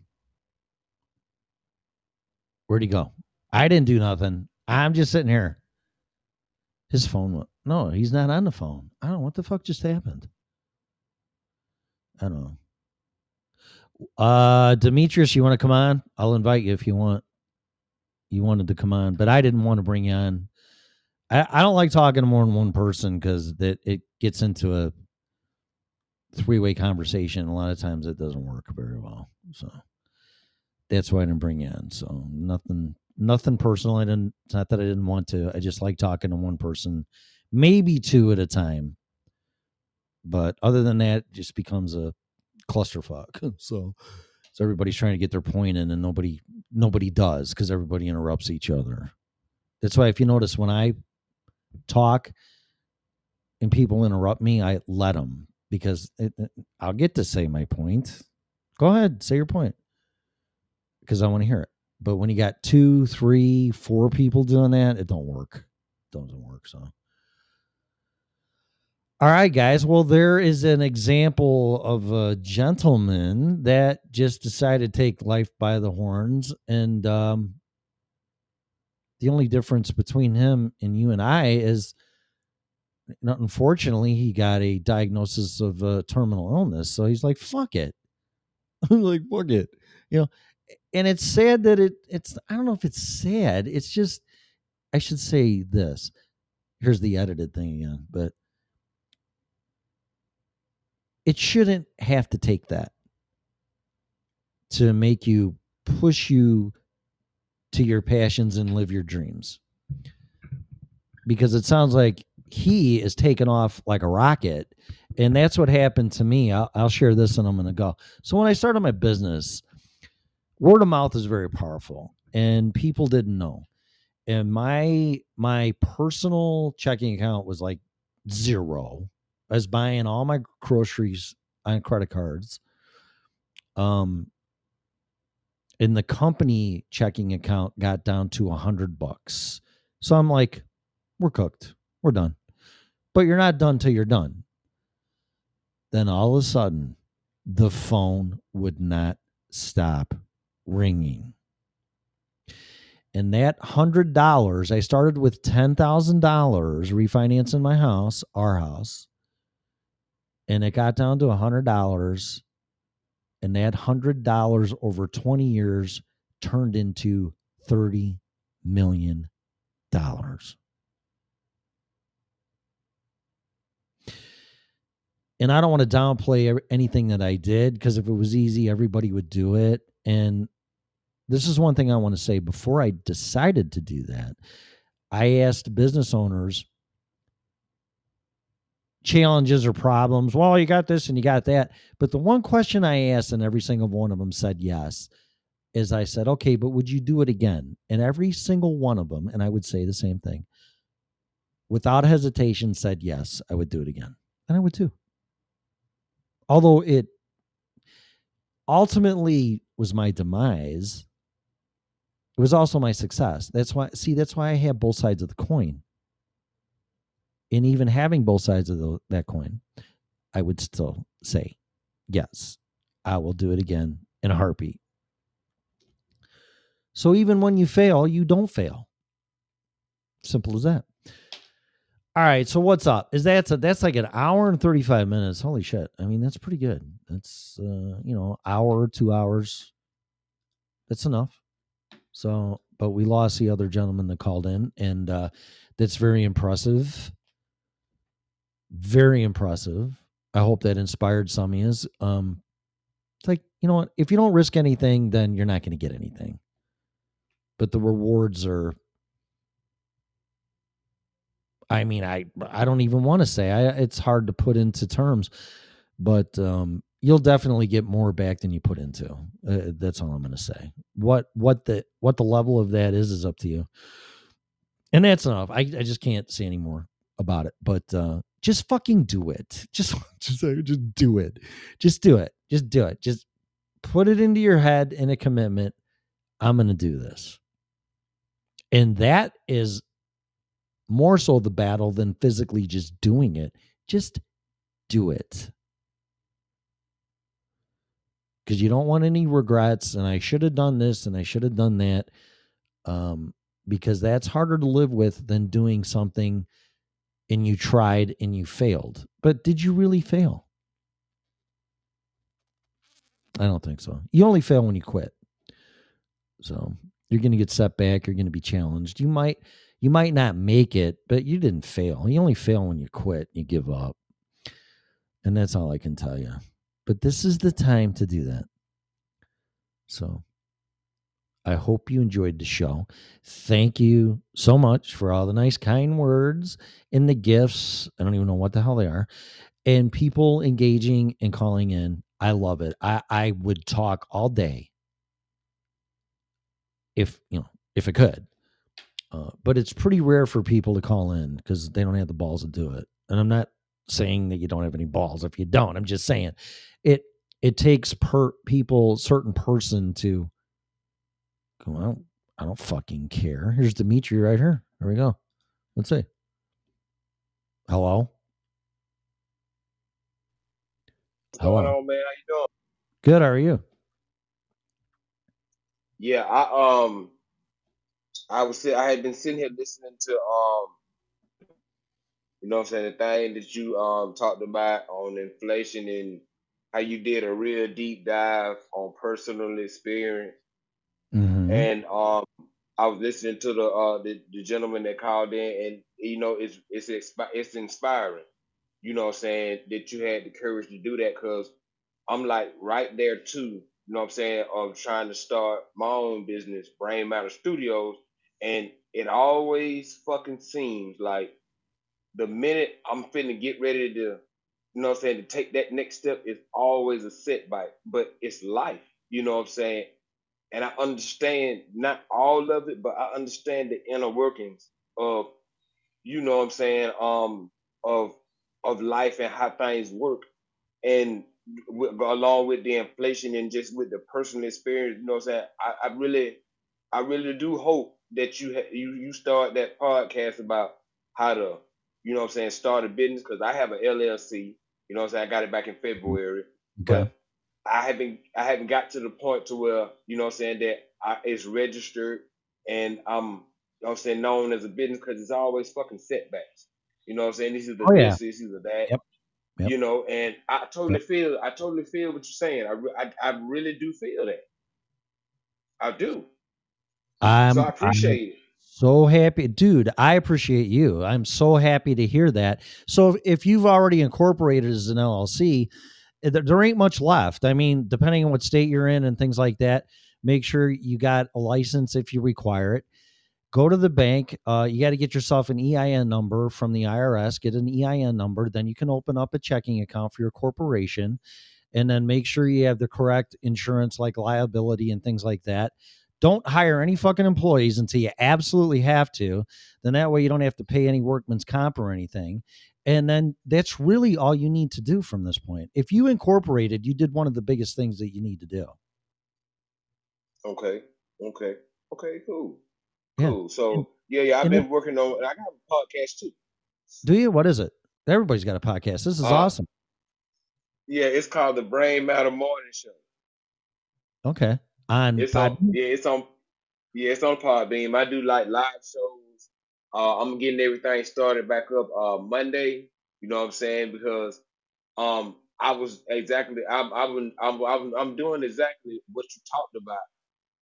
Where'd he go? I didn't do nothing. I'm just sitting here. His phone. wa- No, he's not on the phone. I don't know what the fuck just happened. I don't know. Uh, Demetrius, you want to come on? I'll invite you if you want. You wanted to come on, but I didn't want to bring you on. I, I don't like talking to more than one person because that it gets into a three way conversation. A lot of times it doesn't work very well. So that's why I didn't bring you in. So nothing nothing personal. I didn't it's not that I didn't want to. I just like talking to one person maybe two at a time. But other than that, just becomes a clusterfuck. so so everybody's trying to get their point in and nobody nobody does because everybody interrupts each other. That's why if you notice when I talk and people interrupt me, I let them because it, it- I'll get to say my point. Go ahead, say your point because I want to hear it. But when you got two, three, four people doing that, it don't work. doesn't work. So, all right, guys. Well, there is an example of a gentleman that just decided to take life by the horns, and um, the only difference between him and you and I is, unfortunately, he got a diagnosis of a terminal illness. So he's like, "Fuck it." I'm like, "Fuck it," you know. And it's sad that it. It's. I don't know if it's sad. It's just. I should say this. Here's the edited thing again, but it shouldn't have to take that to make you push you to your passions and live your dreams. Because it sounds like he is taking off like a rocket. And that's what happened to me. I'll, I'll share this and I'm going to go. So, when I started my business, word of mouth is very powerful, and people didn't know. And my my personal checking account was like zero. I was buying all my groceries on credit cards. Um, and the company checking account got down to a hundred bucks. So I'm like, we're cooked. We're done. But you're not done till you're done. Then all of a sudden, the phone would not stop ringing. And that hundred dollars, I started with ten thousand dollars refinancing my house, our house, and it got down to a hundred dollars. And that hundred dollars over 20 years turned into 30 million And I don't want to downplay anything that I did because if it was easy, everybody would do it. And this is one thing I want to say before I decided to do that. I asked business owners challenges or problems. Well, you got this and you got that. But the one question I asked, and every single one of them said yes, is I said, okay, but would you do it again? And every single one of them, and I would say the same thing, without hesitation said yes, I would do it again. And I would too. Although it ultimately was my demise, it was also my success. That's why, see, that's why I have both sides of the coin and even having both sides of the, that coin, I would still say, yes, I will do it again in a heartbeat. So even when you fail, you don't fail. Simple as that. All right, so what's up? Is that that's like an hour and 35 minutes. Holy shit. I mean, that's pretty good. That's uh, you know, hour, 2 hours. That's enough. So, but we lost the other gentleman that called in and uh that's very impressive very impressive. I hope that inspired some of you. Um, it's like you know what? If you don't risk anything, then you're not going to get anything. But the rewards are. I mean, I I don't even want to say. I it's hard to put into terms, but um, you'll definitely get more back than you put into. Uh, that's all I'm going to say. What what the what the level of that is is up to you. And that's enough. I I just can't say any more about it. But uh, just fucking do it. Just just just do it. Just do it. Just do it. Just put it into your head in a commitment. I'm going to do this. And that is more so the battle than physically just doing it. Just do it. Because you don't want any regrets. And I should have done this and I should have done that. Um, because that's harder to live with than doing something and you tried and you failed. But did you really fail? I don't think so. You only fail when you quit. So you're going to get set back. You're going to be challenged. You might you might not make it, but you didn't fail. You only fail when you quit. You give up, and that's all I can tell you. But this is the time to do that. So I hope you enjoyed the show. Thank you so much for all the nice, kind words and the gifts. I don't even know what the hell they are. And people engaging and calling in. I love it. I, I would talk all day if, you know, if I could. Uh, but it's pretty rare for people to call in because they don't have the balls to do it. And I'm not saying that you don't have any balls if you don't. I'm just saying it it takes per people certain person to go I don't I don't fucking care. Here's Dimitri right here. There we go. Let's see. Hello. What's going Hello. on, man? How you doing? Good. How are you? Yeah, I um I was sit- I had been sitting here listening to um you know what I'm saying the thing that you um talked about on inflation and how you did a real deep dive on personal experience Mm-hmm. and um I was listening to the uh the, the gentleman that called in and you know it's it's expi- it's inspiring you know what I'm saying that you had the courage to do that because I'm like right there too you know what I'm saying of trying to start my own business Brain Matter Studios and it always fucking seems like the minute I'm finna get ready to you know what I'm saying to take that next step is always a setback but it's life you know what I'm saying and I understand not all of it, but I understand the inner workings of, you know what I'm saying, um, of of life and how things work, and with, along with the inflation and just with the personal experience, you know what I'm saying. I, I really, I really do hope that you ha- you you start that podcast about how to, you know what I'm saying, start a business because I have an LLC. You know what I'm saying. I got it back in February, Okay. but I haven't I haven't got to the point to where you know what I'm saying that I, it's registered and I'm you know what I'm saying known as a business because it's always fucking setbacks. You know what I'm saying? This is the Oh yeah. this, this is the that. Yep. Yep. You know, and I totally Yep. feel I totally feel what you're saying. I, I I really do feel that. I do. So I'm I I'm appreciate it. so happy, dude. I appreciate you. I'm so happy to hear that. So if, you've already incorporated as an LLC, there, there ain't much left. I mean, depending on what state you're in and things like that, make sure you got a license if you require it. Go to the bank. Uh, you got to get yourself an EIN number from the IRS. Get an EIN number, then you can open up a checking account for your corporation, and then make sure you have the correct insurance, like liability and things like that. Don't hire any fucking employees until you absolutely have to. Then that way you don't have to pay any workman's comp or anything. And then that's really all you need to do from this point. If you incorporated, you did one of the biggest things that you need to do. Okay. Okay. Okay. Cool. Yeah. Cool. So yeah, yeah. I've and been if- working on. and I got a podcast too. Do you? What is it? Everybody's got a podcast. This is Uh, awesome. Yeah, it's called the Brain Matter Morning Show. Okay. On It's Pod- on. Yeah, it's on. Yeah, it's on Podbean. I do like live shows. Uh, I'm getting everything started back up uh, Monday. You know what I'm saying? Because um, I was exactly. I'm. I'm. I'm. I'm, I'm doing exactly what you talked about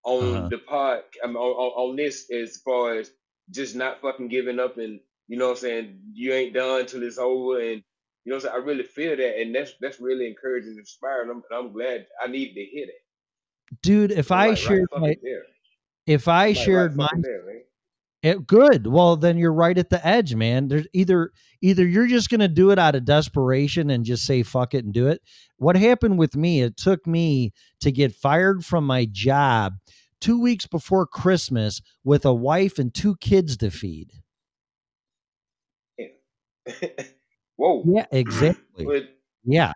on Uh-huh. the pod. I mean, on, on, on this as far as just not fucking giving up and you know what I'm saying. You ain't done till it's over and. You know what I'm saying? I really feel that, and that's that's really encouraging, and inspiring. I'm, and I'm glad I need to hear that. Dude, if I right shared my there. if I right shared my there. It, good. Well, then you're right at the edge, man. There's either either you're just going to do it out of desperation and just say fuck it and do it. What happened with me? It took me to get fired from my job 2 weeks before Christmas with a wife and two kids to feed. Whoa. Yeah, exactly. But Yeah.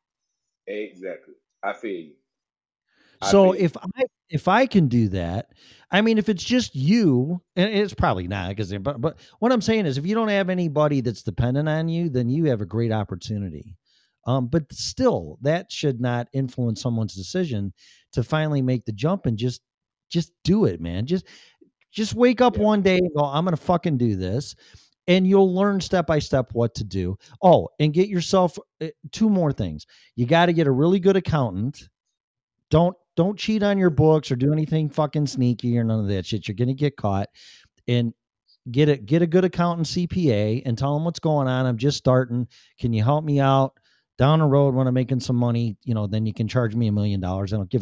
exactly. I feel you. So you. if I if I can do that, I mean, if it's just you, and it's probably not because, but but what I'm saying is, if you don't have anybody that's dependent on you, then you have a great opportunity. Um, but still, that should not influence someone's decision to finally make the jump and just just do it, man. Just just wake up Yeah. one day and go, I'm gonna fucking do this. And you'll learn step by step what to do. Oh, and get yourself uh, two more things. You got to get a really good accountant don't don't cheat on your books or do anything fucking sneaky or none of that shit. You're gonna get caught. And get a get a good accountant CPA and tell them what's going on. I'm just starting. Can you help me out down the road when I'm making some money? You know, then you can charge me a million dollars. I don't give a